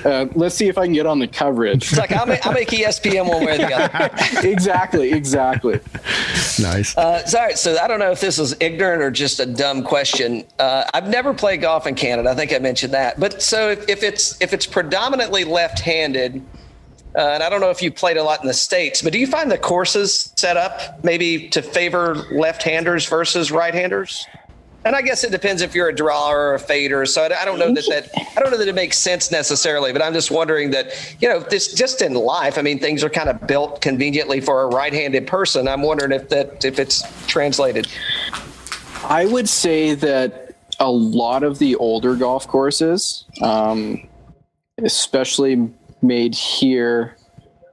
uh, let's see if I can get on the coverage. It's like I'll make, I'll make ESPN one way or the other. exactly. Exactly. Nice. Uh, sorry, so I don't know if this is ignorant or just a dumb question. Uh, I've never played golf in Canada. I think I mentioned that. But so if, if it's if it's predominantly left-handed, uh, and I don't know if you played a lot in the states, but do you find the courses set up maybe to favor left-handers versus right-handers? And I guess it depends if you're a drawer or a fader. So I, don't know that that I don't know that it makes sense necessarily, but I'm just wondering that you know this just in life. I mean, things are kind of built conveniently for a right-handed person. I'm wondering if that if it's translated. I would say that a lot of the older golf courses, um, especially made here,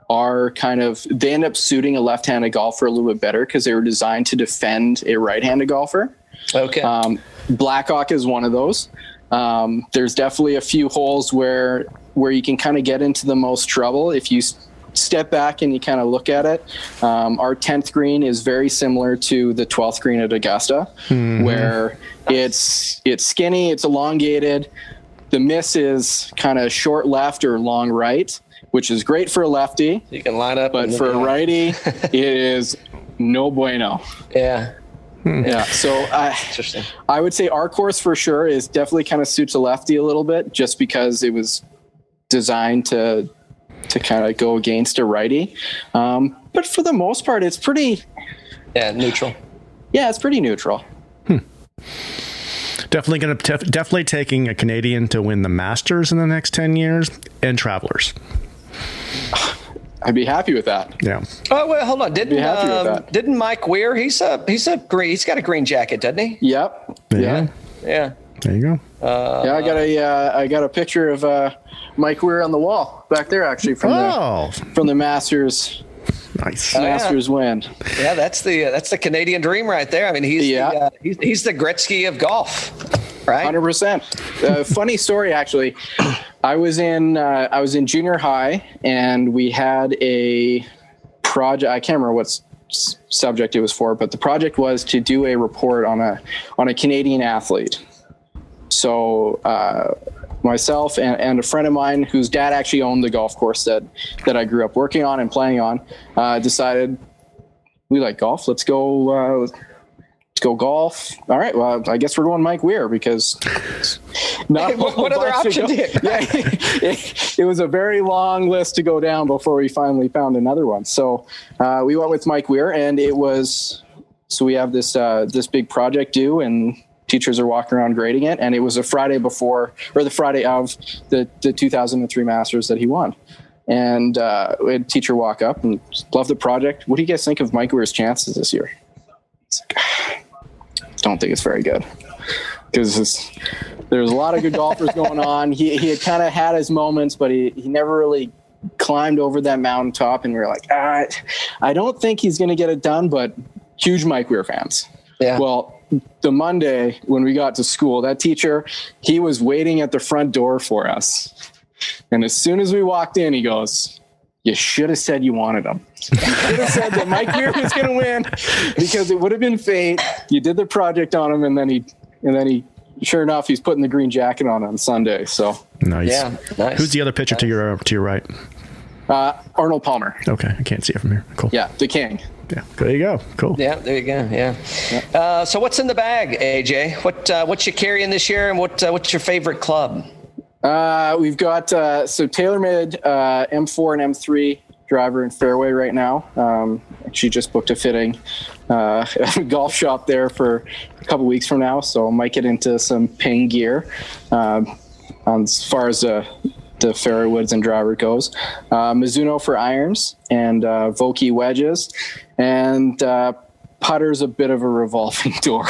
are kind of they end up suiting a left-handed golfer a little bit better because they were designed to defend a right-handed golfer. Okay. Um, Blackhawk is one of those. Um, there's definitely a few holes where where you can kind of get into the most trouble if you step back and you kind of look at it. Um, our 10th green is very similar to the 12th green at Augusta, mm-hmm. where it's it's skinny, it's elongated. The miss is kind of short left or long right. which is great for a lefty, You can line up. but for a righty, it is no bueno. yeah, Yeah. So I. I would say our course for sure is definitely kind of suits a lefty a little bit, just because it was designed to to kind of go against a righty. Um, but for the most part, it's pretty. Yeah, neutral. Yeah, it's pretty neutral. Definitely going to definitely taking a Canadian to win the Masters in the next ten years and Travelers. I'd be happy with that. Yeah. Oh well, hold on. Didn't Be happy with um, that. didn't Mike Weir? He's a he's a green. He's got a green jacket, doesn't he? Yep. There Yeah. Yeah. There you go. yeah, I got a uh, I got a picture of uh, Mike Weir on the wall back there, actually from Oh, the from the Masters nice. yeah. Masters win. Yeah, that's the uh, that's the Canadian dream right there. I mean, he's Yeah. the, uh, he's, he's the Gretzky of golf, right? Hundred percent. Uh, funny story, actually. I was in uh, I was in junior high, and we had a project. I can't remember what s- subject it was for, but the project was to do a report on a on a Canadian athlete. So uh, myself and, and a friend of mine, whose dad actually owned the golf course that that I grew up working on and playing on, uh, decided we like golf. Let's go. Go golf. All right. Well, I guess we're going Mike Weir because not what- what other option you- Yeah, it, it was a very long list to go down before we finally found another one. So uh, we went with Mike Weir, and it was so we have this uh, this big project due, and teachers are walking around grading it, and it was a Friday before or the Friday of the the 2003 Masters that he won. And uh, we had a teacher walk up and love the project. What do you guys think of Mike Weir's chances this year? Don't think it's very good because there's a lot of good golfers going on. He, he had kind of had his moments, but he, he never really climbed over that mountaintop. And we were like, ah, I don't think he's going to get it done, but huge Mike Weir fans. Yeah. Well, the Monday when we got to school, that teacher, he was waiting at the front door for us. And as soon as we walked in, he goes, you should have said you wanted him. You should have said that Mike Weir was going to win because it would have been fate. You did the project on him, and then he, and then he, sure enough, he's putting the green jacket on on Sunday. So Nice. Yeah, nice. Who's the other pitcher to your to your right? uh, Arnold Palmer, Okay, I can't see it from here. Cool. yeah, the king. Yeah. There you go. Cool. Yeah, there you go. Yeah. Uh, so what's in the bag, AJ? What uh, what you carrying this year, and what uh, what's your favorite club? Uh, we've got uh, so TaylorMade uh, M4 and M3 driver in fairway right now. Um, she just booked a fitting uh, golf shop there for a couple weeks from now, so I might get into some Ping gear um, as far as uh, the fairway woods and driver goes. Uh, Mizuno for irons and uh, Vokey wedges, and uh, putter's a bit of a revolving door.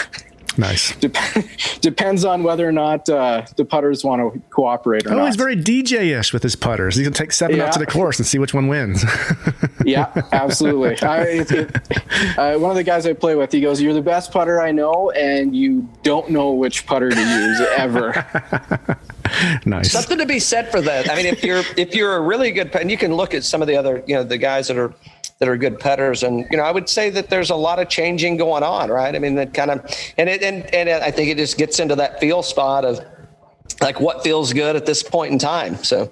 Nice. Dep- depends on whether or not uh, the putters want to cooperate or Oh, not. he's very DJ-ish with his putters. He can take seven out to the course and see which one wins. yeah, absolutely. I, it, it, uh, one of the guys I play with, he goes, "You're the best putter I know, and you don't know which putter to use ever." nice. Something to be said for that. I mean, if you're if you're a really good pet, and you can look at some of the other, you know, the guys that are that are good putters, and you know, I would say that there's a lot of changing going on, right? I mean, that kind of, and it and and I think it just gets into that feel spot of like what feels good at this point in time. So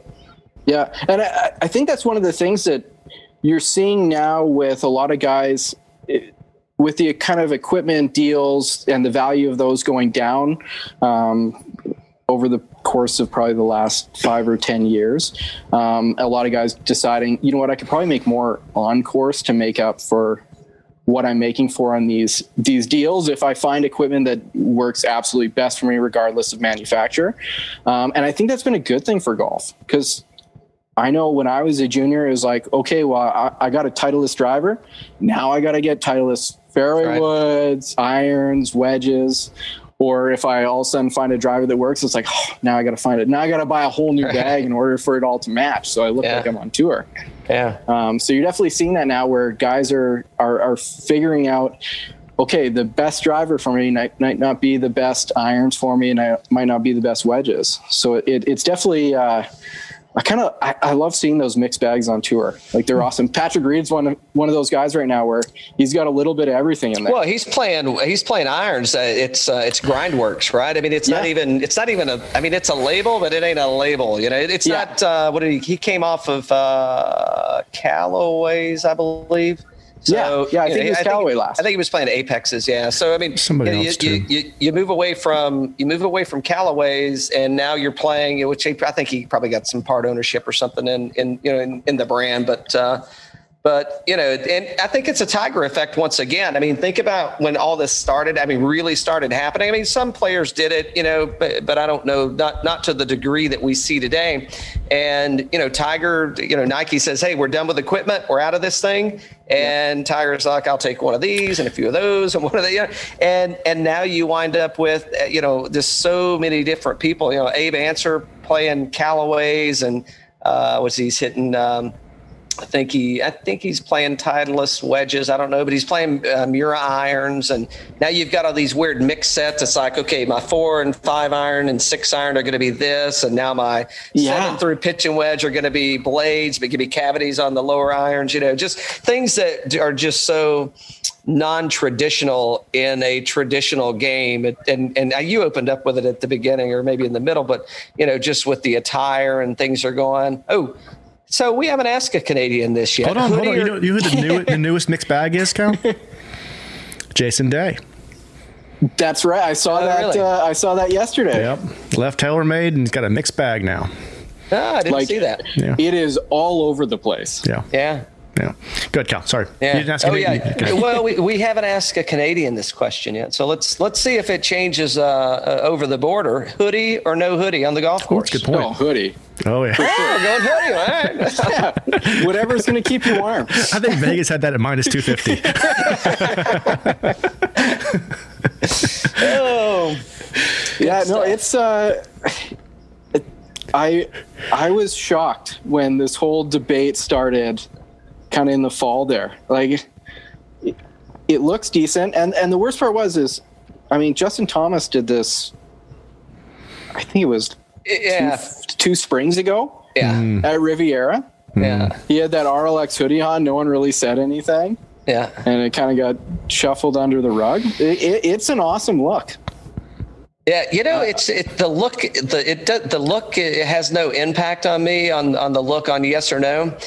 Yeah, and I, I think that's one of the things that you're seeing now with a lot of guys, eh, with the kind of equipment deals and the value of those going down um, over the course of probably the last five or ten years. Um, a lot of guys deciding, you know what, I could probably make more on course to make up for what I'm making for on these these deals if I find equipment that works absolutely best for me, regardless of manufacturer. Um, and I think that's been a good thing for golf because I know when I was a junior, it was like, okay, well, I, I got a Titleist driver. Now I got to get Titleist fairway Right. woods, irons, wedges. Or if I all of a sudden find a driver that works, it's like, oh, now I got to find it. Now I got to buy a whole new bag in order for it all to match. So I look Yeah. like I'm on tour. yeah, Um, so you're definitely seeing that now where guys are, are, are figuring out, okay, the best driver for me might, might not be the best irons for me and I might not be the best wedges. So it, it's definitely, uh, I kind of I, I love seeing those mixed bags on tour. Like they're awesome. Patrick Reed's one of one of those guys right now where he's got a little bit of everything in there. Well, he's playing. He's playing irons. Uh, it's uh, it's Grindworks, right? I mean, it's not even. It's not even a. I mean, it's a label, but it ain't a label. You know, It- it's Yeah. not. Uh, what did he? He came off of uh, Callaway's, I believe. So, Yeah, yeah, I think know, it was Callaway last. I think he was playing Apexes. Yeah. So I mean, Somebody you, know, else, you, too. you, you move away from you move away from Callaway's, and now you're playing. Which he, I think he probably got some part ownership or something in in you know in, in the brand, but. Uh, but you know, and I think it's a Tiger effect once again. I mean, think about when all this started. I mean, really started happening. I mean, some players did it, you know, but, but I don't know, not not to the degree that we see today. And you know, Tiger, you know, Nike says, "Hey, we're done with equipment. We're out of this thing." And Tiger's like, "I'll take one of these and a few of those and one of the," know, and and now you wind up with, uh, you know, just so many different people. You know, Abe Ancer playing Callaways and uh, was he's hitting. Um, I think he, I think he's playing Titleist wedges. I don't know, but he's playing uh, Miura irons, and now you've got all these weird mix sets. It's like, okay, my four and five iron and six iron are going to be this, and now my Yeah. seven through pitch and wedge are going to be blades, but it could be cavities on the lower irons. You know, just things that are just so non-traditional in a traditional game. It- And and you opened up with it at the beginning, or maybe in the middle, but you know, just with the attire and things are going. Oh. So we haven't asked a Canadian this yet. Hold on, hold Hoodie on. You or- know, you know who the, new, the newest mixed bag is, Cal? Jason Day. That's right. I saw Oh, that. really? Uh, I saw that yesterday. Yep. Left TaylorMade and he's got a mixed bag now. Ah, I didn't Like see that. Yeah. it is all over the place. Yeah. Yeah. Yeah. Good, Cal. Sorry. Yeah. You didn't ask oh, yeah. okay. well, we, we haven't asked a Canadian this question yet, so let's let's see if it changes uh, uh, over the border. Hoodie or no hoodie on the golf course? That's a good point. Oh, hoodie. Oh, yeah. Oh, we're going hoodie. All right. Whatever's going to keep you warm. I think Vegas had that at minus 250. oh, yeah, no, it's. Uh, it, I I was shocked when this whole debate started, kind of in the fall there. Like, it, it looks decent, and and the worst part was is, I mean, Justin Thomas did this. I think it was yeah, two springs ago yeah, mm. at Riviera. yeah, mm. He had that RLX hoodie on. No one really said anything, yeah. and it kind of got shuffled under the rug. It, it, it's an awesome look. Yeah, you know, it's it the look the it do- the look it has no impact on me on on the look on yes or no.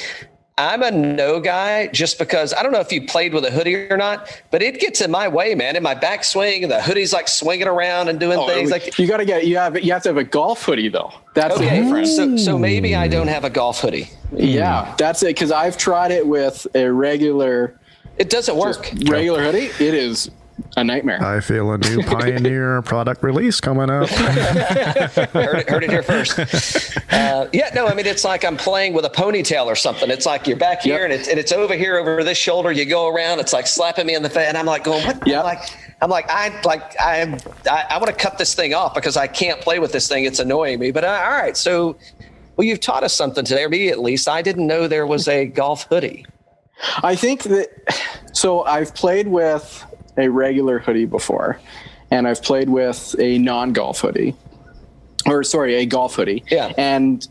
I'm a no guy just because I don't know if you played with a hoodie or not, but it gets in my way, man. In my backswing, and the hoodie's like swinging around and doing oh, things like. you got to get you have you have to have a golf hoodie though. That's the Okay, difference. so so maybe I don't have a golf hoodie. Yeah, that's it. Because I've tried it with a regular It doesn't work. regular hoodie. It is a nightmare. I feel a new Pioneer product release coming up. heard, it, heard it here first. Uh, yeah, no, I mean it's like I'm playing with a ponytail or something. It's like you're back here Yep. and it's and it's over here over this shoulder. You go around, it's like slapping me in the face, and I'm like going, what? Yep. I'm like I'm like I like I'm I, I want to cut this thing off because I can't play with this thing. It's annoying me. But uh, all right, so well, you've taught us something today, or me at least. I didn't know there was a golf hoodie. I think that so I've played with a regular hoodie before, and I've played with a non-golf hoodie, or sorry, a golf hoodie. Yeah. And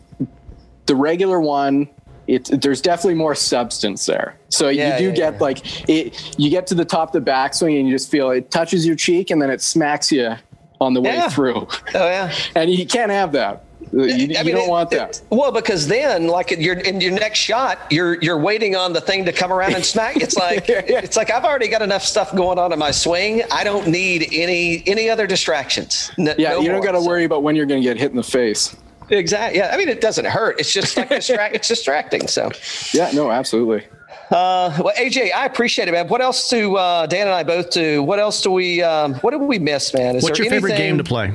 the regular one, it there's definitely more substance there. So Yeah, you do yeah, get yeah. like it. You get to the top of the backswing, and you just feel it touches your cheek, and then it smacks you on the way through. Oh yeah. And you can't have that. You, you I mean, don't it- want it- that. well, because then, like you're in your next shot, you're you're waiting on the thing to come around and smack. It's like it's like I've already got enough stuff going on in my swing. I don't need any any other distractions. N- yeah, no you don't got to So- worry about when you're going to get hit in the face. Exactly. Yeah. I mean, it doesn't hurt. It's just like distract. it's distracting. So, Yeah, no, absolutely. uh, well, AJ, I appreciate it, man. What else do uh, Dan and I both do? What else do we? Um, what did we miss, man? Is What's there your favorite game to play?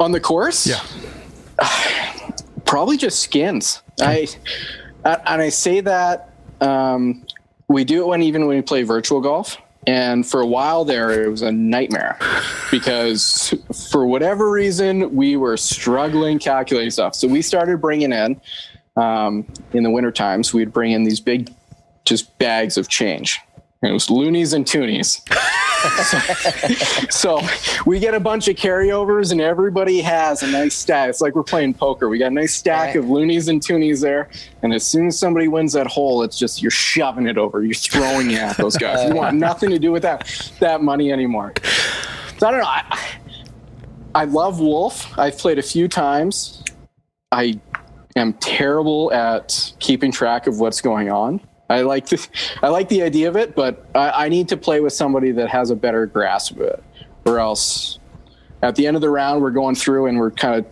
On the course? Yeah. Probably just skins. I and I say that um, we do it when even when we play virtual golf. And for a while there, it was a nightmare because for whatever reason, we were struggling calculating stuff. So we started bringing in, um, in the winter times, we'd bring in these big, just bags of change. And it was loonies and toonies. so we get a bunch of carryovers and everybody has a nice stack. It's like we're playing poker. We got a nice stack Right. of loonies and toonies there. And as soon as somebody wins that hole, it's just you're shoving it over. You're throwing it at those guys. You want nothing to do with that that money anymore. So I don't know. I, I love Wolf. I've played a few times. I am terrible at keeping track of what's going on. I like the, I like the idea of it, but I, I need to play with somebody that has a better grasp of it, or else at the end of the round we're going through and we're kind of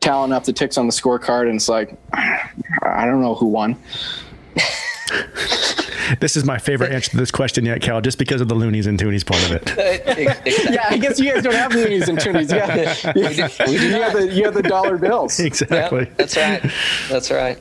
tallying up the ticks on the scorecard, and it's like I don't know who won. This is my favorite answer to this question yet, Cal, just because of the loonies and toonies part of it. Yeah, I guess you guys don't have loonies and toonies. Yeah, We do, we do you have the you have the dollar bills. exactly. Yep, that's right. That's right.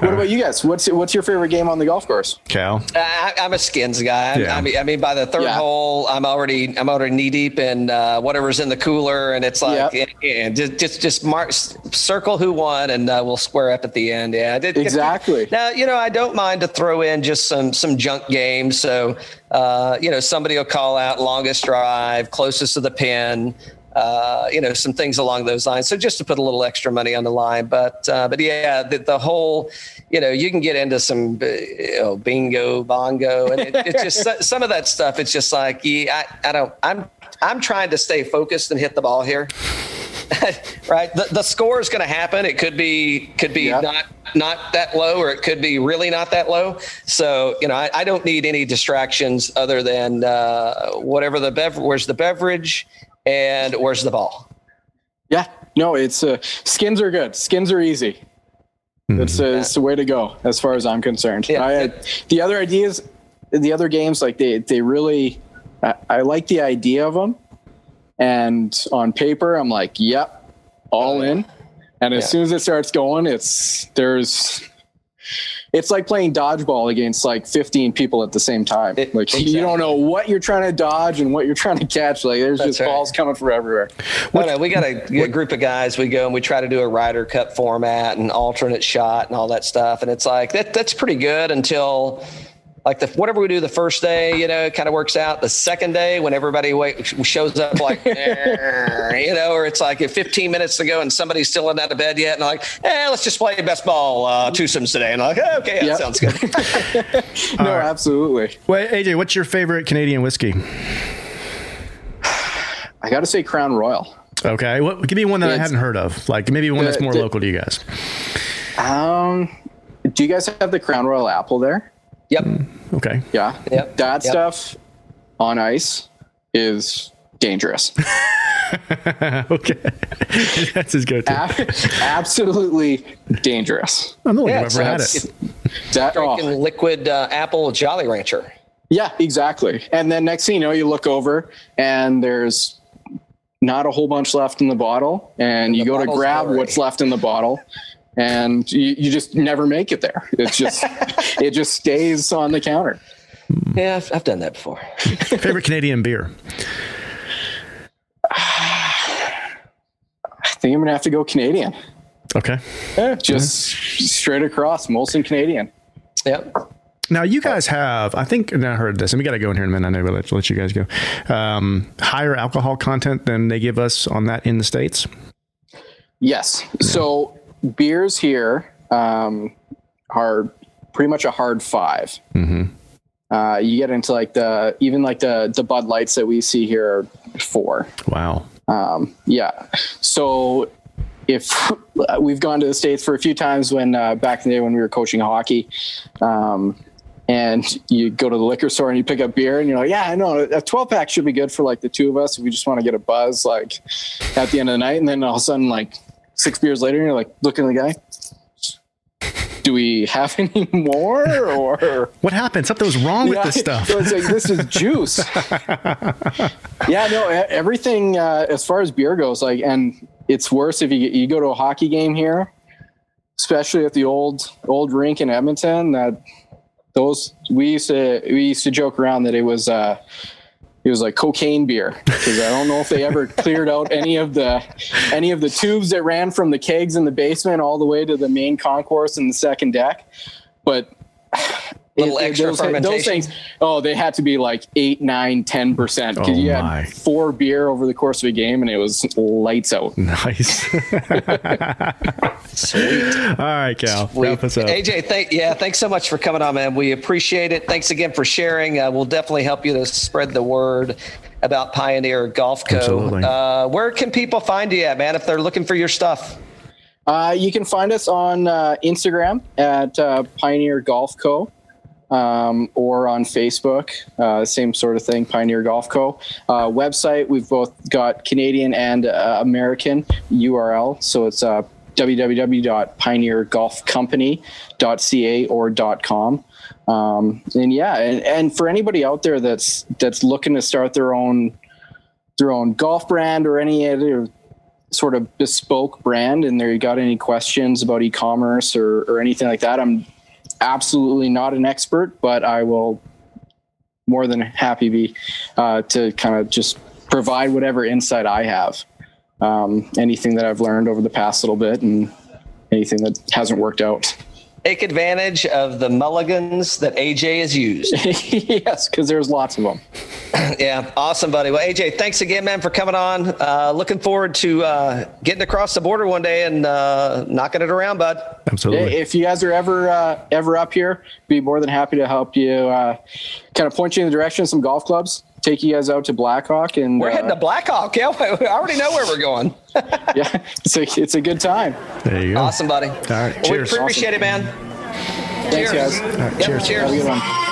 What about you guys? What's what's your favorite game on the golf course? Cal. I, I'm a skins guy. I- Yeah. I mean, I mean, by the third Yeah. hole, I'm already, I'm already knee deep in uh, whatever's in the cooler, and it's like, Yep. yeah, yeah, just, just, just mark, circle who won, and uh, we'll square up at the end. Yeah, I did- Exactly. Now, you know, I don't mind to throw in just some, some junk games. So, uh, you know, somebody will call out longest drive, closest to the pin. Uh, you know, some things along those lines. So just to put a little extra money on the line, but uh, but yeah, the, the whole, you know, you can get into some uh, you know, bingo, bongo, and it, it's just some of that stuff. It's just like, yeah, I, I don't. I'm I'm trying to stay focused and hit the ball here. right, the, the score is going to happen. It could be could be Yeah. not not that low, or it could be really not that low. So you know, I, I don't need any distractions other than uh, whatever the bev. Where's the beverage, and where's the ball? Yeah, no, it's uh, skins are good. Skins are easy. It's, uh, it's the way to go, as far as I'm concerned. Yeah. I, the other ideas, the other games, like they they really, I, I like the idea of them, and on paper, I'm like, yep, all in. And as Yeah. soon as it starts going, it's there's. It's like playing dodgeball against like 15 people at the same time. It- like you don't know what you're trying to dodge and what you're trying to catch. Like there's That's just right. balls coming from everywhere. No, we got a, a group of guys. We go and we try to do a Ryder Cup format and alternate shot and all that stuff. And it's like that. That's pretty good until like the whatever we do the first day, you know, it kind of works out. The second day, when everybody wait, shows up like, "Eh," you know, or it's like 15 minutes to go and somebody's still not out of bed yet, and like, eh, let's just play best ball uh, twosomes today. And I'm like, "Oh, okay, that Yep. sounds good. No, absolutely. Wait, AJ, what's your favorite Canadian whiskey? I got to say Crown Royal. Okay, what, give me one that I hadn't heard of. Like maybe one The- that's more the- local to you guys. Um, do you guys have the Crown Royal apple there? Yep. Okay. Yeah. Yep. That Yep. stuff on ice is dangerous. okay. that's his go-to. Ab- Absolutely dangerous. I don't know if Yeah, I've it's, ever had it. it's That, oh, liquid uh, apple Jolly Rancher. yeah, exactly. And then next thing you know, you look over and there's not a whole bunch left in the bottle, and you go to grab blurry. what's left in the bottle. And you, you just never make it there. It's just, it just stays on the counter. Yeah, I've, I've done that before. Favorite Canadian beer? I think I'm gonna have to go Canadian. Okay. Just straight across, Molson Canadian. Yep. Now you guys have, I think, and I heard this, and we got to go in here in a minute. I know we'll let, let you guys go. Um, higher alcohol content than they give us on that in the states. Yes. So beers here um, are pretty much a hard 5 Uh, you get into like the even like the the Bud Lights that we see here are four. Wow. Um, yeah. So if we've gone to the states for a few times when uh, back in the day when we were coaching hockey, um, and you go to the liquor store and you pick up beer and you're like, yeah, I know a 12 pack should be good for like the two of us if we just want to get a buzz like at the end of the night, and then all of a sudden like six beers later, you're like looking at the guy. Do we have any more or What happened? Something was wrong with this stuff. So It's like, this is juice. yeah, no, everything uh, as far as beer goes, like, and it's worse if you you go to a hockey game here, especially at the old old rink in Edmonton. That those we used to we used to joke around that it was uh, it was like cocaine beer. Because I don't know if they ever cleared out any of the any of the tubes that ran from the kegs in the basement all the way to the main concourse in the second deck, but Little it- extra those, fermentation. those things, oh, they had to be like eight, nine, ten percent because Oh you had my. four beer over the course of a game, and it was lights out. Nice. Sweet. All right, Cal. Wrap us up. AJ, thank yeah, thanks so much for coming on, man. We appreciate it. Thanks again for sharing. Uh, we'll definitely help you to spread the word about Pioneer Golf Co. Absolutely. Uh, where can people find you at, man, if they're looking for your stuff? Uh, you can find us on uh, Instagram at uh, Pioneer Golf Co. Um, or on Facebook, uh, same sort of thing, Pioneer Golf Co. Uh, website, we've both got Canadian and uh, American URL. So it's uh, www.pioneergolfcompany.ca or .com. Um, and yeah, and, and for anybody out there that's that's looking to start their own their own golf brand or any other sort of bespoke brand and there you got any questions about e-commerce or, or anything like that i'm absolutely not an expert but i will more than happy be uh, to kind of just provide whatever insight i have. Um, anything that i've learned over the past little bit and anything that hasn't worked out Take advantage of the mulligans that AJ has used. yes because there's lots of them yeah, awesome, buddy. Well, AJ, thanks again, man, for coming on. Uh, looking forward to uh, getting across the border one day and uh, knocking it around, bud. Absolutely. if you guys are ever uh, ever up here be more than happy to help you uh, kind of point you in the direction of some golf clubs take you guys out to blackhawk and We're uh, heading to Blackhawk. Yeah, I already know where we're going. yeah it's a, it's a good time there you go. Awesome, buddy. All right. Well, Cheers. We appreciate it, man. thanks Cheers. guys All right, Yep, cheers. cheers.